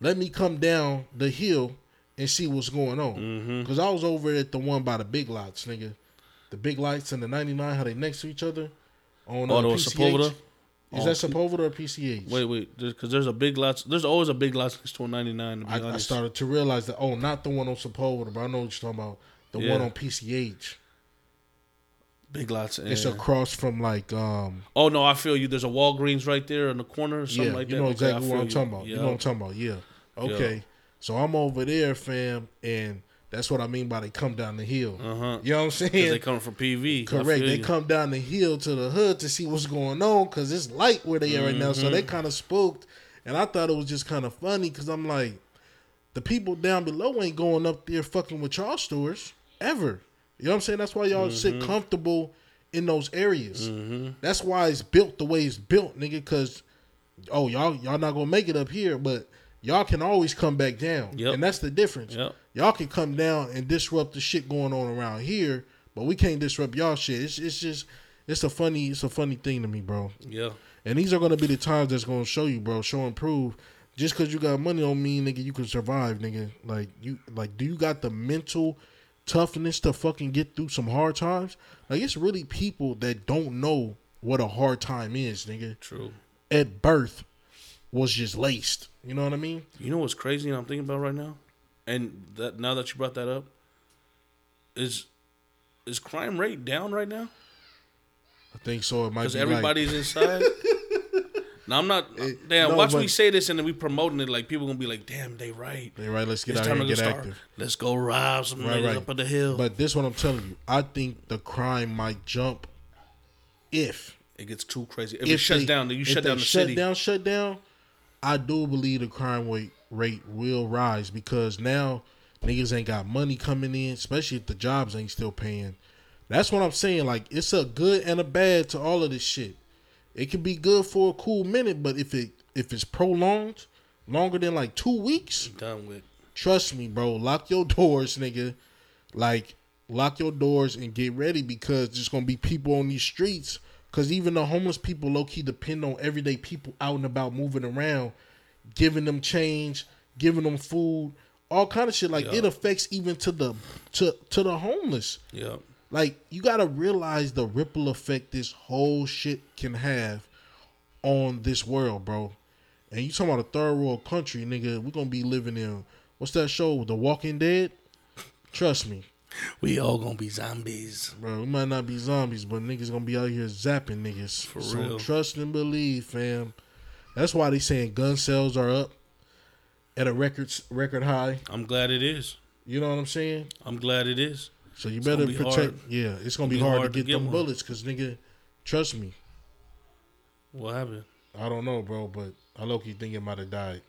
let me come down the hill and see what's going on. Mm-hmm. Cause I was over at the one by the big lots, nigga. The big lights and the 99, how they next to each other. On uh, Oh, those PCH. Sepulveda? Is Oh, that Sepulveda or PCH? Wait, wait, because there's a big lot. There's always a big lot next to a 99. To be I, I started to realize that, oh, not the one on Sepulveda, but I know what you're talking about. The Yeah. one on PCH. big lots. It's across from like, um, Oh no, I feel you. There's a Walgreens right there in the corner, or something yeah, like that. you know Okay, exactly what I'm talking about. You know what I'm talking about. Yeah. Okay. So I'm over there, fam, and that's what I mean by they come down the hill. Uh huh. You know what I'm saying? Because they come from PV. Correct. They you. come down the hill to the hood to see what's going on because it's light where they are right now. So Mm-hmm. they kind of spooked, and I thought it was just kind of funny because I'm like, the people down below ain't going up there fucking with y'all stores ever. You know what I'm saying? That's why y'all sit Mm-hmm. comfortable in those areas. That's why it's built the way it's built, nigga. Because oh y'all y'all not gonna make it up here, but y'all can always come back down, Yep. and that's the difference. Yep. Y'all can come down and disrupt the shit going on around here, but we can't disrupt y'all shit. It's it's just it's a funny it's a funny thing to me, bro. Yeah. And these are gonna be the times that's gonna show you, bro. Show and prove. Just cause you got money don't mean, nigga, you can survive, nigga. Like you, like, do you got the mental toughness to fucking get through some hard times? Like, it's really people that don't know what a hard time is, nigga. True. At birth, was just laced. You know what I mean? You know what's crazy? I'm thinking about right now, and that now that you brought that up, is is crime rate down right now? I think so. It might Because be everybody's like, inside. now I'm not. It- damn, no, watch but- me say this and then we promoting it. Like people gonna be like, "Damn, they right. They right, let's get It's out here and get start. active. Let's go rob some Right, niggas right. up on the hill." But this what I'm telling you. I think the crime might jump if it gets too crazy. If, if it shuts they- down, then you shut down the shut city. down, shut down. I do believe the crime rate rate will rise because now niggas ain't got money coming in, especially if the jobs ain't still paying. That's what I'm saying. Like it's a good and a bad to all of this shit. It can be good for a cool minute, but if it if it's prolonged longer than like two weeks, Done with. trust me, bro. Lock your doors, nigga. Like, lock your doors and get ready because there's gonna be people on these streets. Cause even the homeless people low key depend on everyday people out and about moving around, giving them change, giving them food, all kind of shit. Like Yeah. it affects even to the to to the homeless. Yeah. Like you gotta realize the ripple effect this whole shit can have on this world, bro. And you talking about a third world country, nigga? We're gonna be living in what's that show, The Walking Dead? Trust me, We all gonna be zombies. bro. We might not be zombies, but niggas gonna be out here zapping niggas. For so real. trust and believe, fam. That's why they saying gun sales are up at a record record high. I'm glad it is. You know what I'm saying? I'm glad it is. So you It's better be protect. hard. Yeah, it's gonna be, be hard, hard to to get, get them one. bullets, cause nigga, trust me. What happened? I don't know, bro, but I low key think it might have died.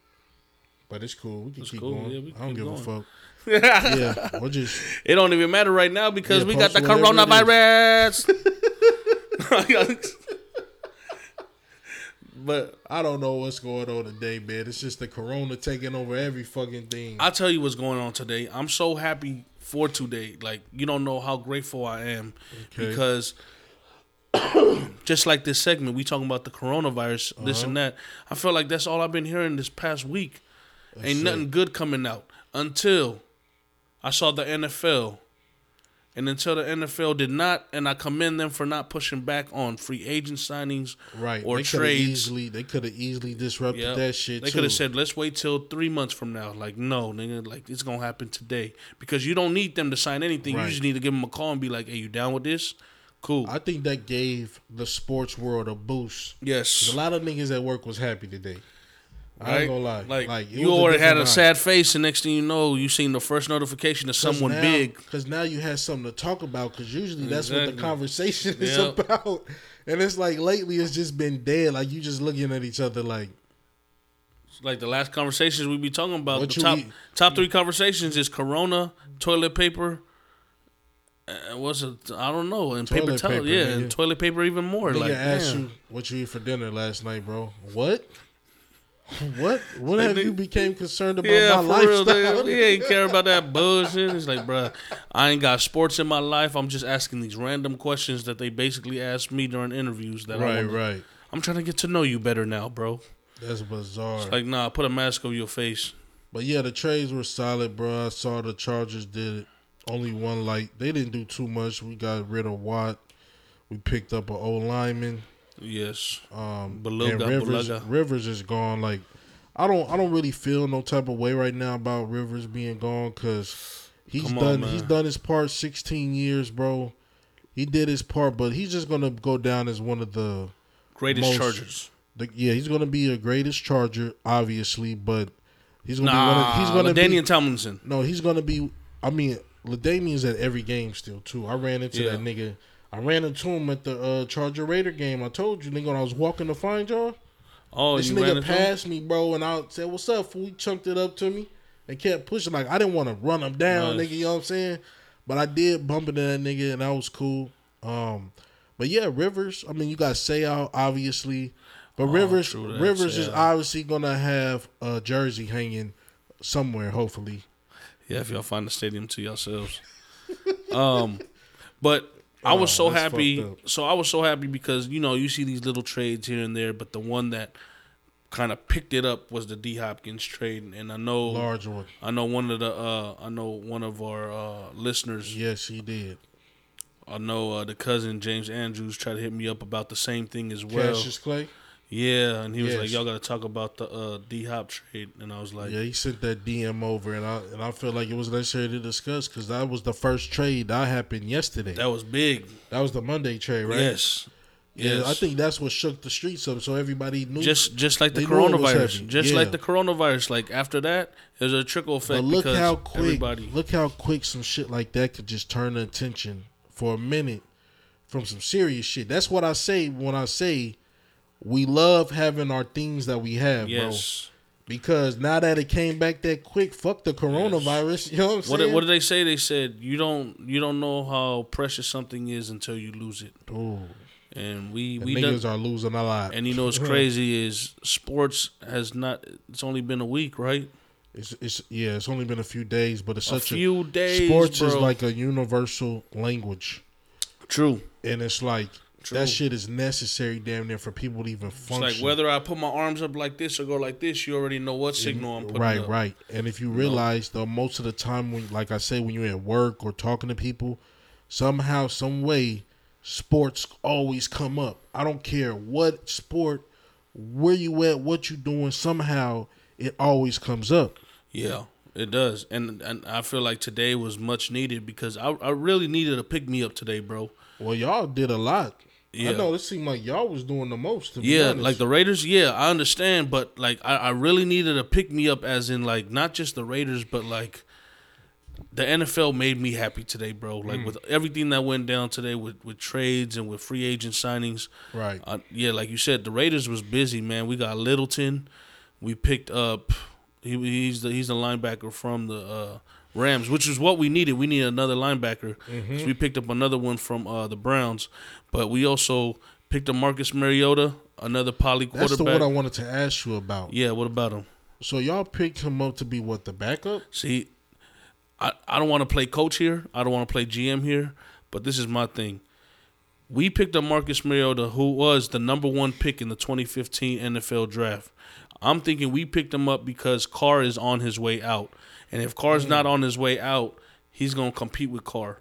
But it's cool. We can It's keep cool. going. Yeah, I don't give going. a fuck. Yeah, we'll just It don't even matter right now because Yeah, we got the coronavirus. but I don't know what's going on today, man. It's just the corona taking over every fucking thing. I'll tell you what's going on today. I'm so happy for today. Like you don't know how grateful I am Okay. because just like this segment, we talking about the coronavirus, this Uh-huh. and that. I feel like that's all I've been hearing this past week. Ain't it. nothing good coming out until I saw the NFL. And until the NFL did not, and I commend them for not pushing back on free agent signings right. or they trades. Easily, they could have easily disrupted Yep. that shit They could have said, "Let's wait till three months from now." Like, no, nigga, like it's gonna happen today because you don't need them to sign anything. Right. You just need to give them a call and be like, "Hey, you down with this? Cool." I think that gave the sports world a boost. yes, A lot of niggas at work was happy today. I ain't gonna lie. Like, Like, you already had a sad face, and next thing you know, you seen the first notification of someone now, big. Because now you had something to talk about. Because usually that's what the conversation is Yep. about. And it's like lately it's just been dead. Like you just looking at each other like, Like the last conversations we be talking about. What the top eat? top three conversations is Corona, toilet paper. Uh, what's it? I don't know. And paper Toilet towel, paper, yeah, nigga. and toilet paper even more. nigga like, asked you what you eat for dinner last night, bro. What? What? Like, have you became concerned about Yeah, my real, lifestyle? nigga. He ain't care about that bullshit. He's like, bruh, I ain't got sports in my life. I'm just asking these random questions that they basically ask me during interviews. That right, wanna, right. I'm trying to get to know you better now, bro. That's bizarre. Like, nah, put a mask over your face. But yeah, the trades were solid, bro. I saw the Chargers did it. only one light. They didn't do too much. We got rid of Watt. We picked up an old lineman. Yes. Um, Bulaga, and Rivers, Bulaga. Rivers is gone. Like, I don't, I don't really feel no type of way right now about Rivers being gone because he's Come done, he's done his part. Sixteen years, bro. He did his part, but he's just gonna go down as one of the, Greatest Most- Chargers. the yeah, he's gonna be a greatest Charger, obviously, but he's gonna be one of, he's gonna Daniel be Tomlinson. no, he's gonna be. I mean, LaDainian's at every game still too. I ran into Yeah. that nigga. I ran into him at the uh, Charger Raider game. I told you, nigga, when I was walking to find y'all. Oh, this nigga into him? passed me, bro, and I said, "What's up?" Fool? He chunked it up to me and kept pushing. Like I didn't want to run him down, Nice. nigga. You know what I'm saying? But I did bump into that nigga, and that was cool. Um, but yeah, Rivers. I mean, you got say out obviously, but Rivers, Oh, that, Rivers is obviously gonna have a jersey hanging somewhere. Hopefully, Yeah, if y'all find the stadium to yourselves. um, but I was so happy. So I was so happy because you know you see these little trades here and there, but the one that kind of picked it up was the D Hopkins trade, and I know large one. I know one of the uh, I know one of our uh, listeners. Yes, he did. I know uh, the cousin James Andrews tried to hit me up about the same thing as well. Cassius Clay. Yeah, and he was like, "Y'all got to talk about the uh, D Hop trade," and I was like, "Yeah." He sent that DM over, and I and I feel like it was necessary to discuss because that was the first trade that happened yesterday. That was big. That was the Monday trade, right? Yes. Yeah, yes. I think that's what shook the streets up. So everybody knew. Just, just like the coronavirus. Just yeah. like the coronavirus. Like after that, there's a trickle effect. But look how quick. Everybody... Look how quick some shit like that could just turn the attention for a minute from some serious shit. That's what I say when I say we love having our things that we have, yes. bro. Because now that it came back that quick, fuck the coronavirus. Yes. You know what I'm saying? Did, what did they say? They said you don't you don't know how precious something is until you lose it. Oh. And we the we niggas done, are losing a lot. And you know what's crazy is sports has not. It's only been a week, right? It's it's yeah. It's only been a few days, but it's a such few a few days. Sports bro. is like a universal language. True. And it's like True. That shit is necessary, damn near, for people to even function. It's like whether I put my arms up like this or go like this, you already know what signal I'm putting right, up. Right, And if you realize, though, most of the time, when, like I say, when you're at work or talking to people, somehow, some way, sports always come up. I don't care what sport, where you at, what you doing. Somehow, it always comes up. Yeah. It does, and and I feel like today was much needed because I I really needed a pick me up today, bro. Well, y'all did a lot. Yeah. I know it seemed like y'all was doing the most. yeah, like the Raiders. Yeah, I understand, but like I, I really needed a pick me up, as in like not just the Raiders, but like the NFL made me happy today, bro. Like mm. with everything that went down today with with trades and with free agent signings. Right. Uh, yeah, like you said, the Raiders was busy, man. We got Littleton. We picked up. He, he's the he's the linebacker from the uh, Rams, which is what we needed. We needed another linebacker. Mm-hmm. So we picked up another one from uh, the Browns. But we also picked up Marcus Mariota, another poly quarterback. That's the one I wanted to ask you about. Yeah, what about him? So y'all picked him up to be what the backup? See, I, I don't want to play coach here. I don't want to play GM here. But this is my thing. We picked up Marcus Mariota, who was the number one pick in the 2015 NFL draft. I'm thinking we picked him up because Carr is on his way out. And if Carr's mm. not on his way out, he's going to compete with Carr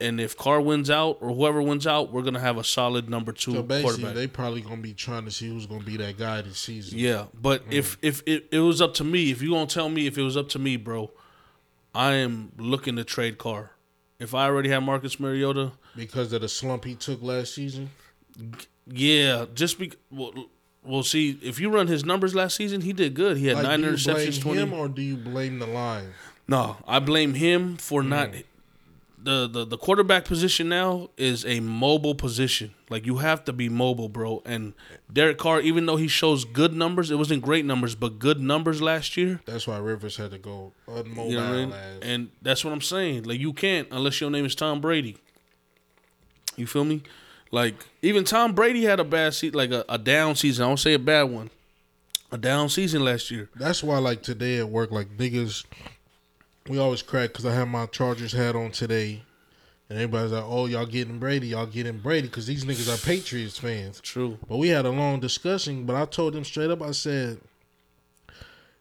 and if Carr wins out or whoever wins out, we're gonna have a solid number two so quarterback. They probably gonna be trying to see who's gonna be that guy this season. Yeah, but mm. if if it, it was up to me, if you gonna tell me if it was up to me, bro, I am looking to trade Carr. If I already have Marcus Mariota, because of the slump he took last season. Yeah, just be well. Well, see, if you run his numbers last season, he did good. He had like, nine interceptions. Blame him or do you blame the line? No, I blame him for mm. not the, the the quarterback position now is a mobile position. Like you have to be mobile, bro. And Derek Carr, even though he shows good numbers, it wasn't great numbers, but good numbers last year. That's why Rivers had to go unmobile. You know I mean? And that's what I'm saying. Like you can't unless your name is Tom Brady. You feel me? Like even Tom Brady had a bad season, like a, a down season. I don't say a bad one. A down season last year. That's why, like today at work, like niggas we always crack because I have my Chargers hat on today, and everybody's like, "Oh, y'all getting Brady? Y'all getting Brady?" Because these niggas are Patriots fans. True. But we had a long discussion. But I told them straight up. I said,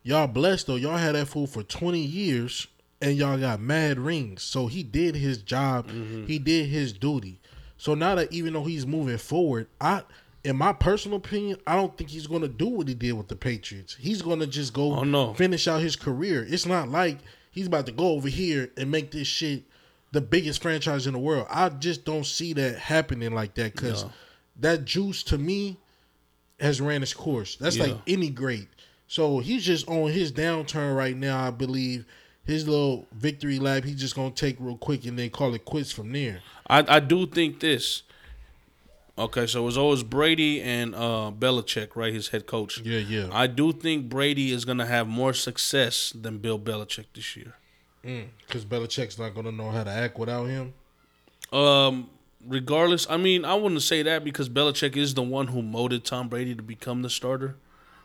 "Y'all blessed though. Y'all had that fool for twenty years, and y'all got mad rings. So he did his job. Mm-hmm. He did his duty. So now that even though he's moving forward, I." in my personal opinion, I don't think he's going to do what he did with the Patriots. He's going to just go oh, no. finish out his career. It's not like he's about to go over here and make this shit the biggest franchise in the world. I just don't see that happening like that because that juice to me has ran its course. That's yeah. like any great. So he's just on his downturn right now. I believe his little victory lap. He's just gonna take real quick and then call it quits from there. I I do think this. Okay, so it was always Brady and uh, Belichick, right? His head coach. Yeah, yeah. I do think Brady is going to have more success than Bill Belichick this year. Because mm, Belichick's not going to know how to act without him? Um, regardless, I mean, I wouldn't say that because Belichick is the one who molded Tom Brady to become the starter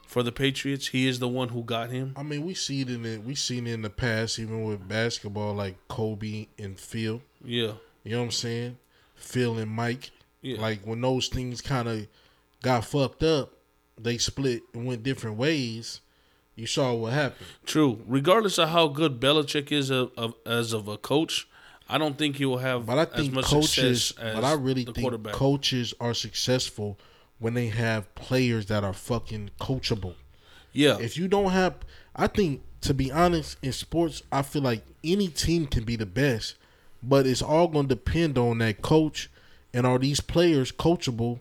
for the Patriots. He is the one who got him. I mean, we see it in the we seen it in the past, even with basketball, like Kobe and Phil. Yeah, you know what I'm saying? Phil and Mike. Yeah. Like when those things kind of got fucked up, they split and went different ways. You saw what happened. True. Regardless of how good Belichick is a, a, as of a coach, I don't think he will have. But I think coaches. but I really think coaches are successful when they have players that are fucking coachable. Yeah. If you don't have, I think to be honest, in sports, I feel like any team can be the best, but it's all going to depend on that coach and are these players coachable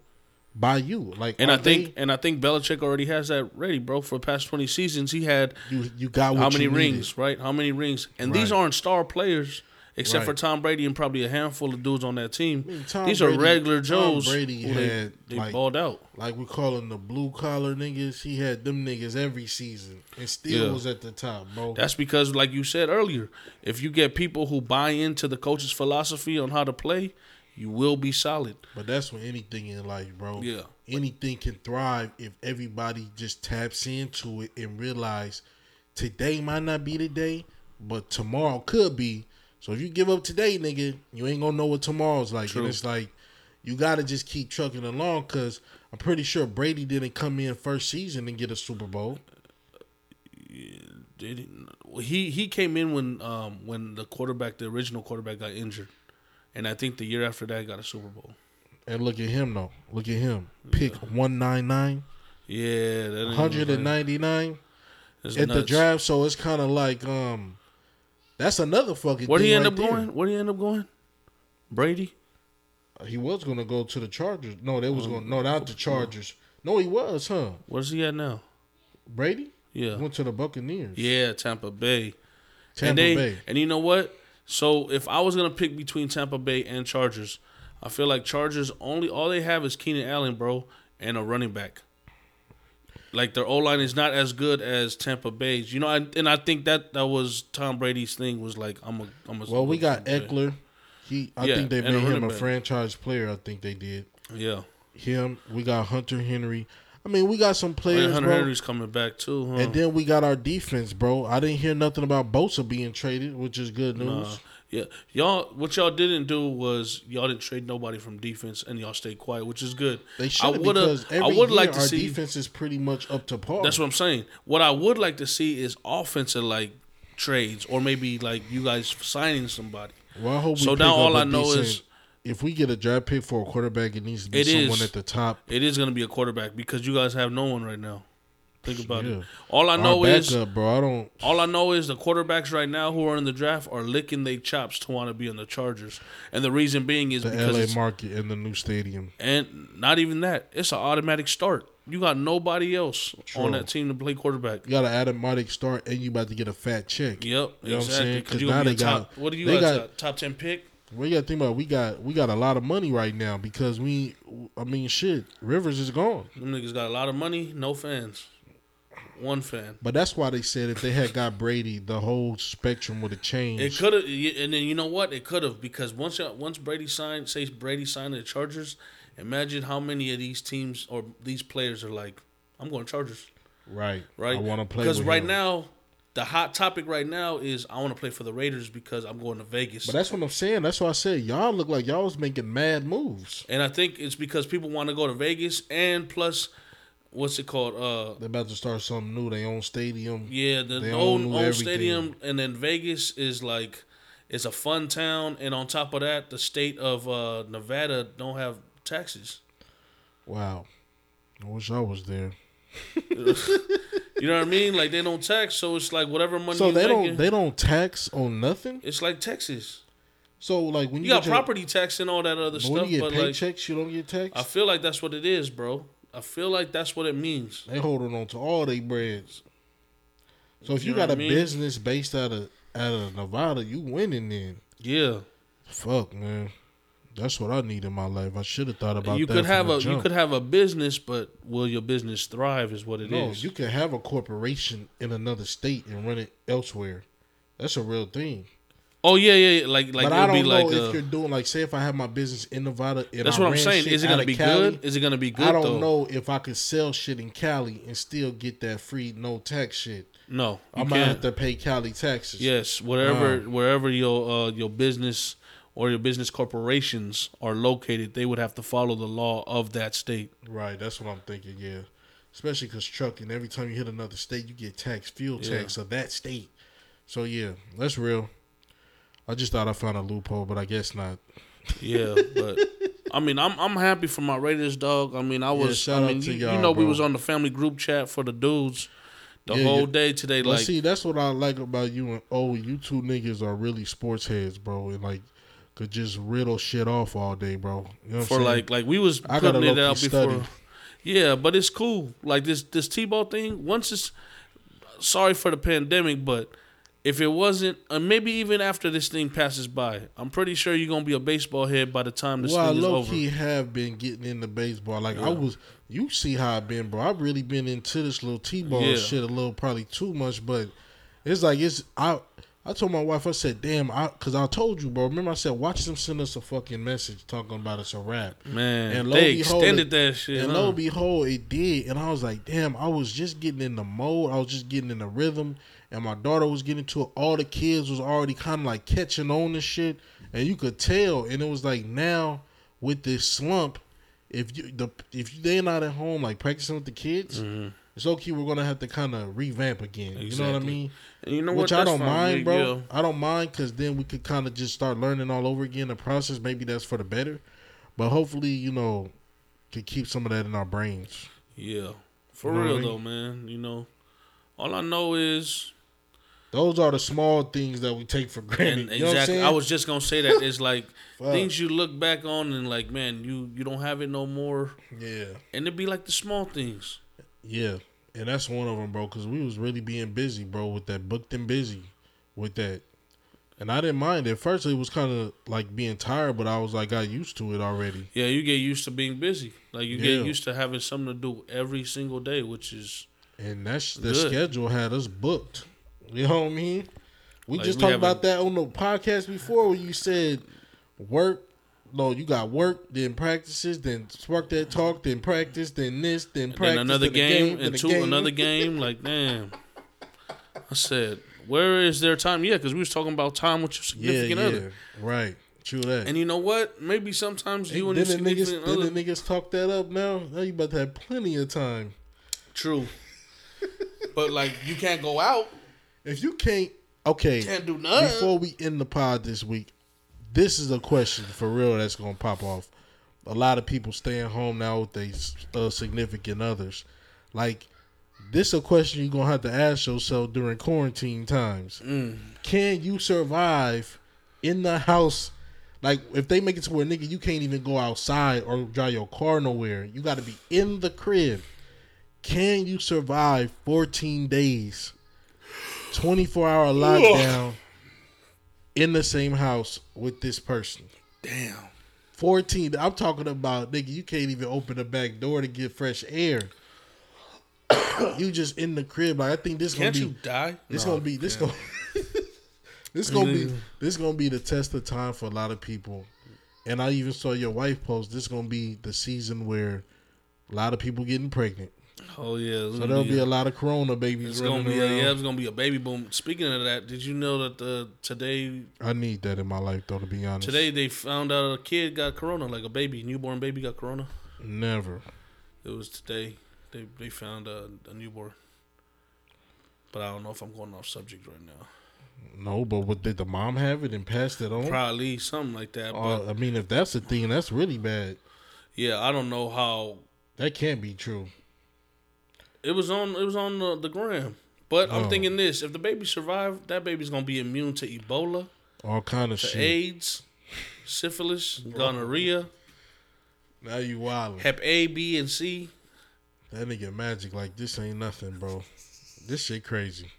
by you? Like, and I think they- and I think Belichick already has that ready, bro. For the past twenty seasons, he had you you got what how many rings, needed. right? How many rings? And these aren't star players, except Right. for Tom Brady and probably a handful of dudes on that team. I mean, these Brady- are regular Tom Joes. Brady who they, had, they like- balled out. Like we call them the blue collar niggas. He had them niggas every season and still Yeah. was at the top, bro. That's because, like you said earlier, if you get people who buy into the coach's philosophy on how to play, you will be solid. But that's with anything in life, bro. Yeah. Anything can thrive if everybody just taps into it and realize today might not be the day, but tomorrow could be. So if you give up today, nigga, you ain't gonna know what tomorrow's like. True. And it's like you gotta just keep trucking along because I'm pretty sure Brady didn't come in first season and get a Super Bowl. Did he, he he came in when um when the quarterback, the original quarterback, got injured, and I think the year after that got a Super Bowl. And look at him though. Look at him. Pick one nine nine. Yeah, that Hundred and ninety nine at the draft, so it's kind of like um, that's another fucking. Where'd thing he end right up there. going? Where'd he end up going? Brady. He was gonna go to the Chargers. No, they was Um, going. No, not the Chargers. No, he was, huh? Where's he at now? Brady Yeah, went to the Buccaneers. yeah, Tampa Bay. Tampa and they, Bay. And you know what? So if I was gonna pick between Tampa Bay and Chargers, I feel like Chargers only all they have is Keenan Allen, bro, and a running back. Like their O line is not as good as Tampa Bay's, you know. I, and I think that that was Tom Brady's thing was like I'm a I'm a. Well, we got Ekeler. He, I Yeah, think they and a made him a back. franchise player. I think they did Yeah, him. We got Hunter Henry. I mean, we got some players, Hunter bro. Henry's coming back too. Huh? And then we got our defense, bro. I didn't hear nothing about Bosa being traded, which is good news. Nah. Yeah, y'all. What y'all didn't do was y'all didn't trade nobody from defense, and y'all stayed quiet, which is good. They I should because every I would year like to our see. defense is pretty much up to par. That's what I'm saying. What I would like to see is offensive like trades, or maybe like you guys signing somebody. Well, I hope So now all I know is- if we get a draft pick for a quarterback, it needs to be It someone is. at the top. It is going to be a quarterback because you guys have no one right now. Think about Yeah. it. All I Our know is backup, bro. I don't. all I know is the quarterbacks right now who are in the draft are licking their chops to want to be in the Chargers, and the reason being is The because LA market and the new stadium. and not even that, it's an automatic start. You got nobody else True. on that team to play quarterback. You got an automatic start, and you about to get a fat check. Yep, You know what I'm exactly. saying? 'Cause 'Cause you now be they a got- What do you they got? got- top ten pick? You got to think about it. we got we got a lot of money right now because we. I mean, shit. Rivers is gone, Them niggas got a lot of money, no fans, one fan. but that's why they said if they had got Brady, the whole spectrum would have changed. It could have, and then you know what? It could have because once once Brady signed, say Brady signed the Chargers. Imagine how many of these teams or these players are like, I'm going Chargers, right, right? I want to play because right him. now, the hot topic right now is I want to play for the Raiders because I'm going to Vegas. But that's what I'm saying. That's why I said y'all look like y'all was making mad moves. and I think it's because people want to go to Vegas, and plus, what's it called? Uh, They're about to start something new. They own stadium. Yeah, the They own old everything. stadium, and then Vegas is like it's a fun town, and on top of that, the state of uh, Nevada don't have taxes. Wow. I wish I was there. You know what I mean? Like they don't tax, so it's like whatever money So they making, don't they don't tax on nothing. it's like Texas. So like when You you, got get your- property tax and all that other stuff, you get but like you don't get taxed. I feel like that's what it is, bro. I feel like that's what it means. They holding on to all their breads. So if You you, know got a I mean? business based out of out of Nevada, you winning then. Yeah, Fuck man, that's what I need in my life. I should have thought about you that. could have a you could have a business, but will your business thrive? Is what it is. no. You can have a corporation in another state and run it elsewhere. That's a real thing. oh yeah, yeah, yeah. like like but I don't know like if uh, you're doing like say if I have my business in Nevada and That's I what I'm saying. Is it gonna be Cali, good? Is it gonna be good? I don't though? know if I could sell shit in Cali and still get that free no tax shit. No, I might have to pay Cali taxes. Yes, wherever Wow. wherever your uh, your business or your business corporations are located, they would have to follow the law of that state. Right, that's what I'm thinking. Yeah, especially because trucking. Every time you hit another state, you get tax, fuel Yeah. tax of that state. So yeah, that's real. I just thought I found a loophole, but I guess not. Yeah, but I mean, I'm I'm happy for my Raiders, dog. I mean, I was. I mean, you, you, know, bro. we was on the family group chat for the dudes the yeah, whole yeah. day today. But like, see, that's what I like about you and oh, you two niggas are really sports heads, bro, and like could just riddle shit off all day, bro. You know for like, like we was putting it out before. Study. Yeah, but it's cool. Like this, this T ball thing. Once it's sorry for the pandemic, but if it wasn't, uh, maybe even after this thing passes by, I'm pretty sure you're gonna be a baseball head by the time this well, thing is over. Well, low key have been getting into baseball. Like yeah. I was, you see how I've been, bro. I've really been into this little T-ball yeah. shit a little, probably too much, but it's like it's I. I told my wife, I said, "Damn," I because I told you, bro. Remember, I said, "Watch them send us a fucking message talking about it's a rap." Man, and lo they behold, extended that shit. And huh? lo behold, it did. And I was like, "Damn!" I was just getting in the mode. I was just getting in the rhythm and my daughter was getting to it. All the kids was already kind of like catching on and shit, and you could tell. And it was like now with this slump, if you the if they're not at home like practicing with the kids, mm-hmm. It's okay. We're gonna have to kind of revamp again. Exactly. You know what I mean? And you know Which what? I don't mind, bro. I don't mind because then we could kind of just start learning all over again. The process maybe that's for the better, but hopefully you know could keep some of that in our brains. Yeah, for you know real I mean? though, man. You know, all I know is those are the small things that we take for granted. And exactly. I was just gonna say that it's like things you look back on and like, man, you you don't have it no more. Yeah. And it'd be like the small things. Yeah, and that's one of them, bro. Because we was really being busy, bro, with that booked and busy, with that. And I didn't mind. At first, it was kind of like being tired, but I was like, got used to it already. Yeah, you get used to being busy. Like you yeah. get used to having something to do every single day, which is. And that's the good. schedule had us booked. You know what I mean? We like just we talked about that on the podcast before where you said work. No, you got work, then practices, then work that talk, then practice, then this, then practice, then another then game, game, and two game. another game. Like damn, I said, where is their time? Yeah, because we was talking about time with your significant yeah, yeah. other. Right. True that. And you know what? Maybe sometimes you and your significant niggas, other. Then the niggas talk that up now. Now you about to have plenty of time. True. but like you can't go out. If you can't, okay, can't do nothing. Before we end the pod this week, this is a question for real that's gonna pop off. A lot of people staying home now with their uh, significant others. Like, this is a question you're gonna have to ask yourself during quarantine times. Mm. Can you survive in the house? Like, if they make it to where nigga you can't even go outside or drive your car nowhere, you got to be in the crib. Can you survive 14 days 24 hour lockdown in the same house with this person. Damn. 14. I'm talking about, nigga, you can't even open the back door to get fresh air. you just in the crib. Like I think this Can't gonna be. you die? This no, gonna be. This gonna. this gonna be. This gonna be the test of time for a lot of people. And I even saw your wife post. This gonna be the season where a lot of people getting pregnant. Oh yeah, so there'll be, be a, a, lot of Corona babies. It's gonna be a, yeah, it's gonna be a baby boom. Speaking of that, did you know that the today? I need that in my life, though. To be honest, today they found out a kid got Corona, like a baby, newborn baby got Corona. Never. It was today. They they found a, a newborn. But I don't know if I'm going off subject right now. No, but what did the mom have it and passed it on? Probably something like that. Uh, I mean, if that's the thing, that's really bad. Yeah, I don't know how. That can't be true. It was on. It was on the, the gram. But I'm oh. thinking this: if the baby survived, that baby's gonna be immune to Ebola, all kind of shit, AIDS, syphilis, gonorrhea. Now you wild. Hep A, B, and C. That nigga magic like this ain't nothing, bro. This shit crazy.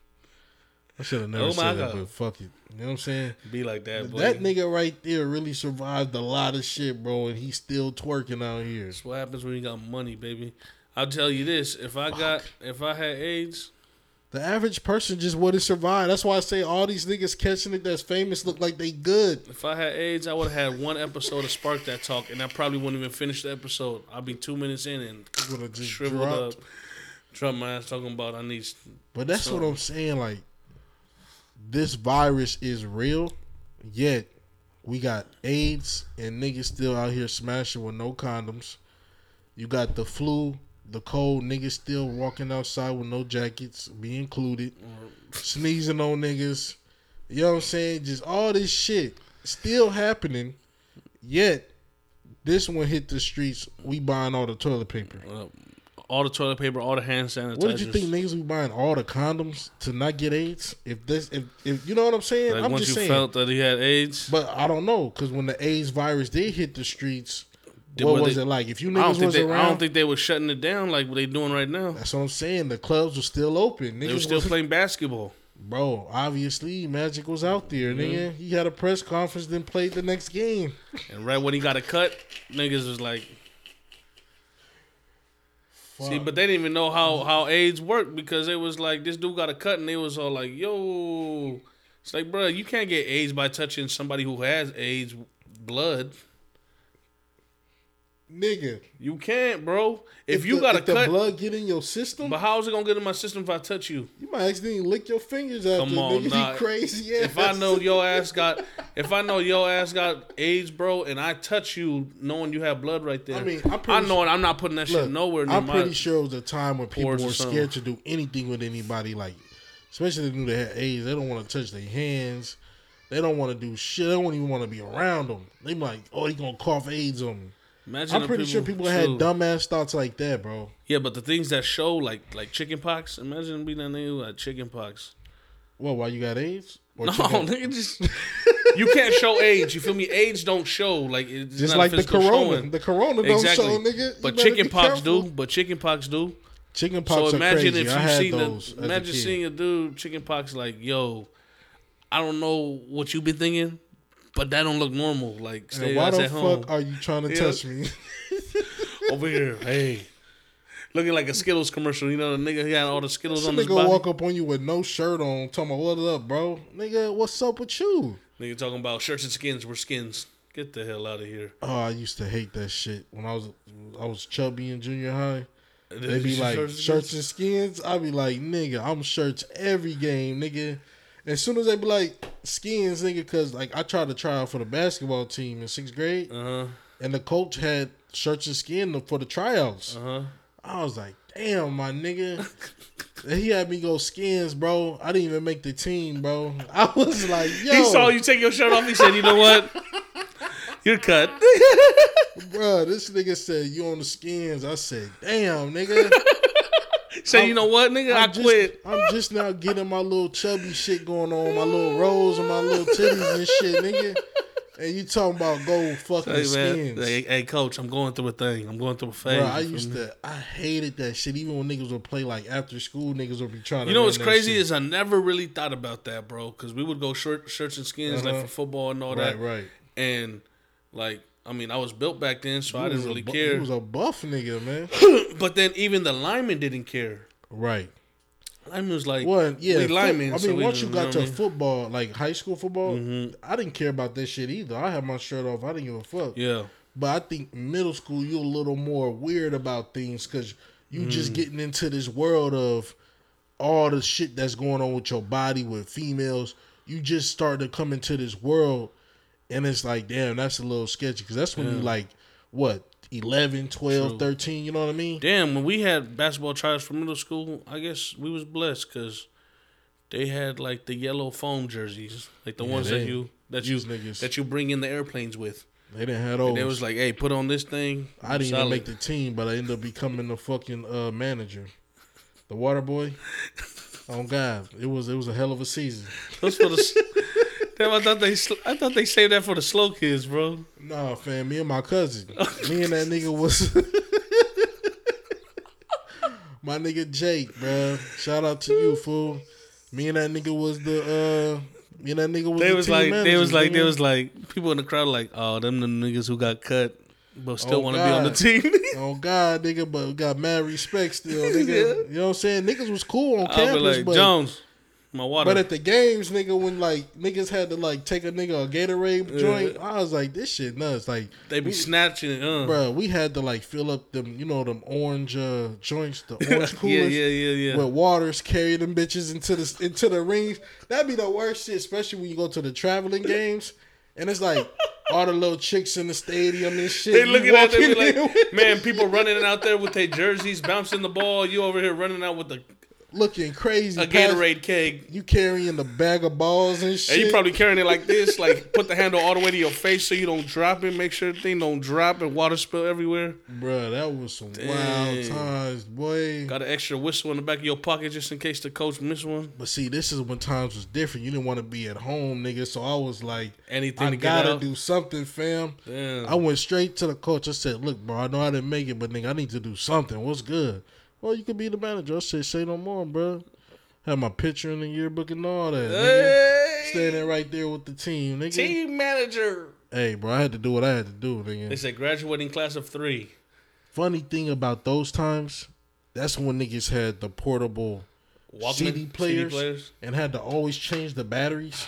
I should have never oh said that, but fuck it. You know what I'm saying? Be like that. Boy. That nigga right there really survived a lot of shit, bro, and he's still twerking out here. That's what happens when you got money, baby. I'll tell you this: if I Fuck. got, if I had AIDS, the average person just wouldn't survive. That's why I say all these niggas catching it that's famous look like they good. If I had AIDS, I would have had one episode of Spark That Talk, and I probably wouldn't even finish the episode. I'd be two minutes in and would have just shriveled dropped. up. Trump my ass talking about I need. But that's something. what I'm saying. Like this virus is real, yet we got AIDS and niggas still out here smashing with no condoms. You got the flu the cold niggas still walking outside with no jackets, be included, sneezing on niggas. You know what I'm saying? Just all this shit still happening. Yet this one hit the streets, we buying all the toilet paper. Uh, all the toilet paper, all the hand sanitizer. What did you think niggas be buying all the condoms to not get AIDS? If this, if, if you know what I'm saying, Like I'm once just you saying. felt that he had AIDS, but I don't know because when the AIDS virus did hit the streets, what was they- it like? If you niggas was they, around, I don't think they were shutting it down like what they doing right now. that's what I'm saying. The clubs were still open. Niggas They were still playing basketball. Bro, obviously Magic was out there, Mm-hmm. nigga. He had a press conference, then played the next game. And right when he got a cut, niggas was like, see, but they didn't even know how how AIDS worked because it was like this dude got a cut and they was all like, yo, it's like, bro, you can't get AIDS by touching somebody who has AIDS blood. Nigga. You can't, bro. If, you the, got a if the blood get in your system, but how is it gonna get in my system if I touch you? you might accidentally lick your fingers after. Come on, nigga. nah. You crazy ass. If I know your ass got, if I know your ass got AIDS, bro, and I touch you, knowing you have blood right there, I mean, I'm I know it. I'm not putting that Look, shit nowhere near I'm pretty sure it was a time when people were scared to do anything with anybody, like especially they knew they had AIDS. They don't want to touch their hands. They don't want to do shit. They don't even want to be around them. They be like, oh, he gonna cough AIDS on me. Imagine I'm pretty sure people had dumbass thoughts like that, bro. Yeah, but the things that show like like chicken pox. Imagine being that nigga who had chicken pox. Well, why you got AIDS? Or No, chicken- nigga, just you can't show AIDS. You feel me? AIDS don't show like it's just a like the corona. showing. The corona don't Exactly. show, nigga. But chicken pox careful. do. But chicken pox do. Chicken pox so imagine if you I had seen those. the, as a imagine seeing a dude chicken pox like yo, I don't know what you've been thinking, but that don't look normal. Like stay why the fuck home are you trying to Yeah. touch me? over here. Hey. Looking like a Skittles commercial, you know the nigga he had all the Skittles Some on his nigga body. walk up on you with no shirt on, talking about what up, bro? Nigga, what's up with you? Nigga talking about shirts and skins were skins. Get the hell out of here. Oh, I used to hate that shit when I was I was chubby in junior high. They be like shirts and skins. I be like, nigga, I'm shirts every game, nigga. As soon as they be like skins, nigga, cause like I tried to try out for the basketball team in sixth grade, Uh huh. and the coach had shirts and skin for the tryouts. Uh huh. I was like, damn, my nigga. He had me go skins, bro. I didn't even make the team, bro. I was like, yo, He saw you take your shirt off. He said, "You know what? You're cut." bro. This nigga said you on the skins. I said, damn, nigga. Say, "You know what, nigga? I I'm just, quit." I'm just now getting my little chubby shit going on, my little rolls and my little titties and shit, nigga. And you talking about gold fucking Hey skins. hey, hey, coach, I'm going through a thing. I'm going through a phase. Bro, I used to, I hated that shit. Even when niggas would play like after school, niggas would be trying to. You know what's crazy shit. is I never really thought about that, bro. Because we would go shirt, shirts and skins Uh-huh. like for football and all right, that. right. And like, I mean, I was built back then, so I didn't really bu- care. You was a buff nigga, man. but then even the lineman didn't care. right. Lineman was like, Well, yeah. we linemen. I mean, so once you got to football, like high school football, Mhm. I didn't care about that shit either. I had my shirt off. I didn't give a fuck. yeah, But I think middle school, you're a little more weird about things because you Mm. just getting into this world of all the shit that's going on with your body with females. You just start to come into this world, and it's like, damn, that's a little sketchy because that's when you like, what, 11, 12, True. 13, you know what I mean? damn. When we had basketball tryouts for middle school, I guess we was blessed because they had like the yellow foam jerseys, like the Yeah, ones that you that you niggas. that you bring in the airplanes with. They didn't have those. And they was like, "Hey, put on this thing." I didn't even make the team, but I ended up becoming the fucking uh, manager, the water boy. Oh God, it was it was a hell of a season. Those for the. Damn, I thought they sl- I thought they saved that for the slow kids, bro. Nah, fam, me and my cousin, me and that nigga was my nigga Jake, bro. Shout out to you, fool. Me and that nigga was the uh, me and that nigga was. They the was like, they was like, they was like, people in the crowd like, oh, them the niggas who got cut, but still Oh, want to be on the team. Oh God, nigga, but we got mad respect still, nigga. Yeah. You know what I'm saying? Niggas was cool on I'll campus, like, but Jones, my water. But at the games, nigga, when like niggas had to like take a nigga a Gatorade joint, I was like, this shit nuts. Like, they be we, snatching it, uh. bro, we had to like fill up them, you know, them orange uh, joints, the orange coolers. yeah, yeah, yeah. With waters, carry them bitches into the into the rings. That'd be the worst shit, especially when you go to the traveling games, and it's like all the little chicks in the stadium and shit. they looking at them like, man, people running out there with their jerseys, bouncing the ball. You over here running out with the looking crazy. A Gatorade keg. You carrying the bag of balls and shit. And you probably carrying it like this, like put the handle all the way to your face so you don't drop it. Make sure the thing don't drop and water spill everywhere. Bruh, that was some wild times, boy. Got an extra whistle in the back of your pocket just in case the coach miss one. But see, this is when times was different. You didn't want to be at home, nigga. So I was like, Anything I to gotta do something, fam. Damn. I went straight to the coach. I said, "Look, bro, I know I didn't make it, but nigga, I need to do something. What's good? Well, you could be the manager." I said, "Say no more, bro." Have my picture in the yearbook and all that. Nigga. Hey, Standing right there with the team, nigga. team manager. Hey, bro, I had to do what I had to do, They nigga. said graduating class of three. Funny thing about those times, that's when niggas had the portable Walkman CD players, players. and had to always change the batteries.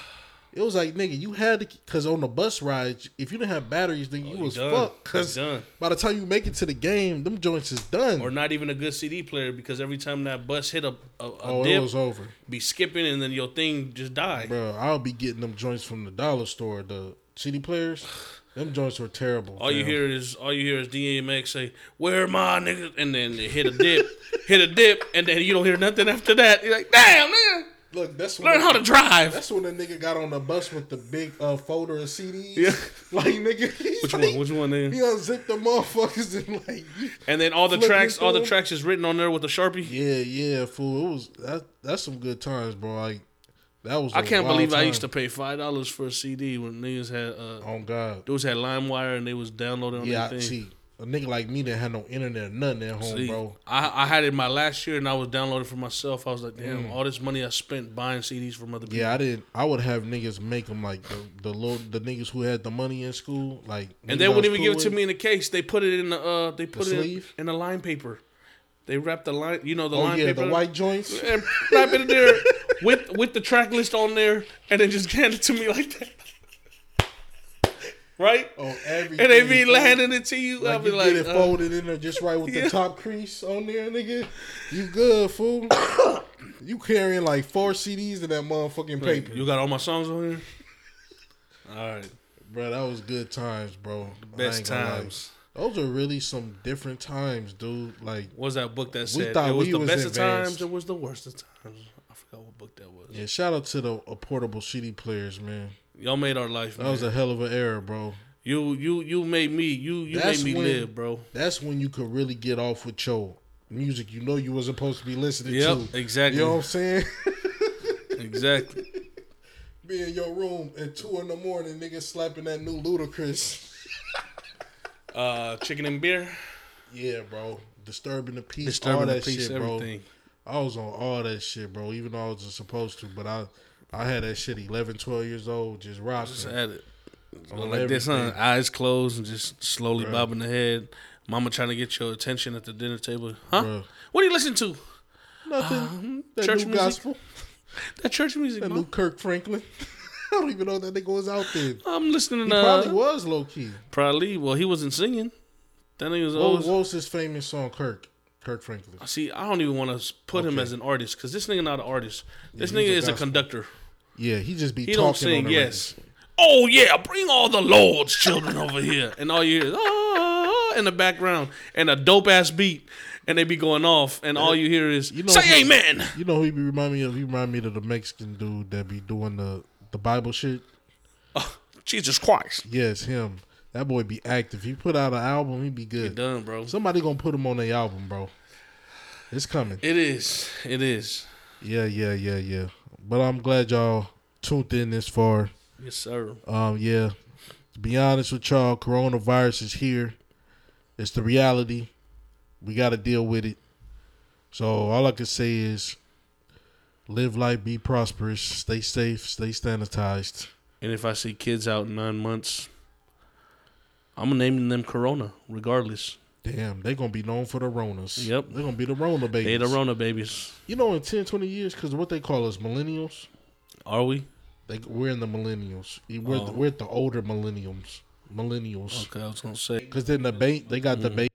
It was like, nigga, you had to, cause on the bus ride, if you didn't have batteries, then you Oh, you was done. fucked. Cause by the time you make it to the game, them joints is done. Or not even a good CD player because every time that bus hit a, a, a oh, dip, it was over, be skipping and then your thing just died. bro. I'll be getting them joints from the dollar store, the CD players. Them joints were terrible. All you hear is all you hear is DMX say, "Where my I, nigga?" And then it hit a dip, hit a dip, and then you don't hear nothing after that. You're like, "Damn, nigga, Look, that's learn the- how to drive." That's when the nigga got on the bus with the big uh, folder of CDs. Yeah. like nigga. Which like- one? Which one? Nigga? He unzipped the motherfuckers and like, And then all the tracks, all the tracks is written on there with a sharpie. yeah, yeah, fool. It was that. That's some good times, bro. Like that was. I I can't believe I used to pay five dollars for a CD when niggas had uh, Oh God. those had LimeWire and they was downloading on Yeah, their I thing. see. A nigga like me that had no internet or nothing at home, See, bro. I, I had it my last year and I was downloading for myself. I was like, damn, all this money I spent buying CDs from other people. Mm. Yeah, I didn't. I would have niggas make them like the the little the niggas who had the money in school, like. And they wouldn't even give it to me in the case. They put it in the uh they put it in, sleeve? in the line paper. They wrapped the line you know the Oh line yeah, paper the white joints. and wrap it in there with with the track list on there and then just hand it to me like that. Right? Oh, everything. and they be fool. handing it to you. I'll Like be you like, get it uh, folded in there just right with yeah. the top crease on there, nigga. You good, fool? you carrying like four CDs in that motherfucking paper, you got all my songs on here? All right. bro. That was good times, bro. Best ain't gonna lie. times. Those are really some different times, dude. Like, What was that book that We said thought it was the was best of times, it was the worst of times. I forgot what book that was. yeah, shout out to the portable CD players, man. Y'all made our life. That Man. was a hell of an era, bro. you you you made me you you That's made me when- live, bro. That's when you could really get off with your music. You know you were supposed to be listening Yep, to. exactly. You know what I'm saying? Exactly. be in your room at two in the morning, nigga slapping that new Ludacris. Uh, chicken and beer, Yeah, bro. Disturbing the peace, disturbing all the that peace, shit, bro. everything. I was on all that shit, bro. Even though I wasn't supposed to, but I, I had that shit 11, 12 years old, just rocking. Just had it. on like this, huh? Eyes closed and just slowly Bruh. bobbing the head. Mama trying to get your attention at the dinner table. Huh? Bruh. What are you listening to? Nothing. that church music? gospel. That church music, That new Kirk Franklin. I don't even know that nigga was out there. I'm listening He to probably uh, was low key. probably. Well, he wasn't singing. That nigga was What, always. what was his famous song, Kirk? Kirk Franklin. See, I don't even want to put him as an artist because this nigga not an artist. This he's nigga a is a conductor. Yeah, he just be He talking don't sing. on the Yes. Oh yeah, bring all the Lord's children over here, and all you hear is ah in the background and a dope ass beat, and they be going off, and all you hear is You know say who- amen. You know who he be remind me of? He remind me of the Mexican dude that be doing the the Bible shit. Jesus Christ, Yes, him. That boy be active. He put out an album, he be good. done, bro. Somebody gonna put him on their album, bro. It's coming. It is. It is. Yeah, yeah, yeah, yeah. But I'm glad y'all tuned in this far. Yes, sir. Um, yeah. To be honest with y'all, coronavirus is here. It's the reality. We got to deal with it. So all I can say is, live life, be prosperous, stay safe, stay sanitized. And if I see kids out in nine months, I'm gonna name them Corona, regardless. Damn, they gonna be known for the Ronas. Yep. they're gonna be the Rona babies. They the Rona babies. You know, in 10, 20 years, because what they call us millennials. Are we? They, we're in the millennials. We're, Oh. we're the older millennials. Millennials. Okay, I was gonna say. Because then the ba- they got the Mm. baby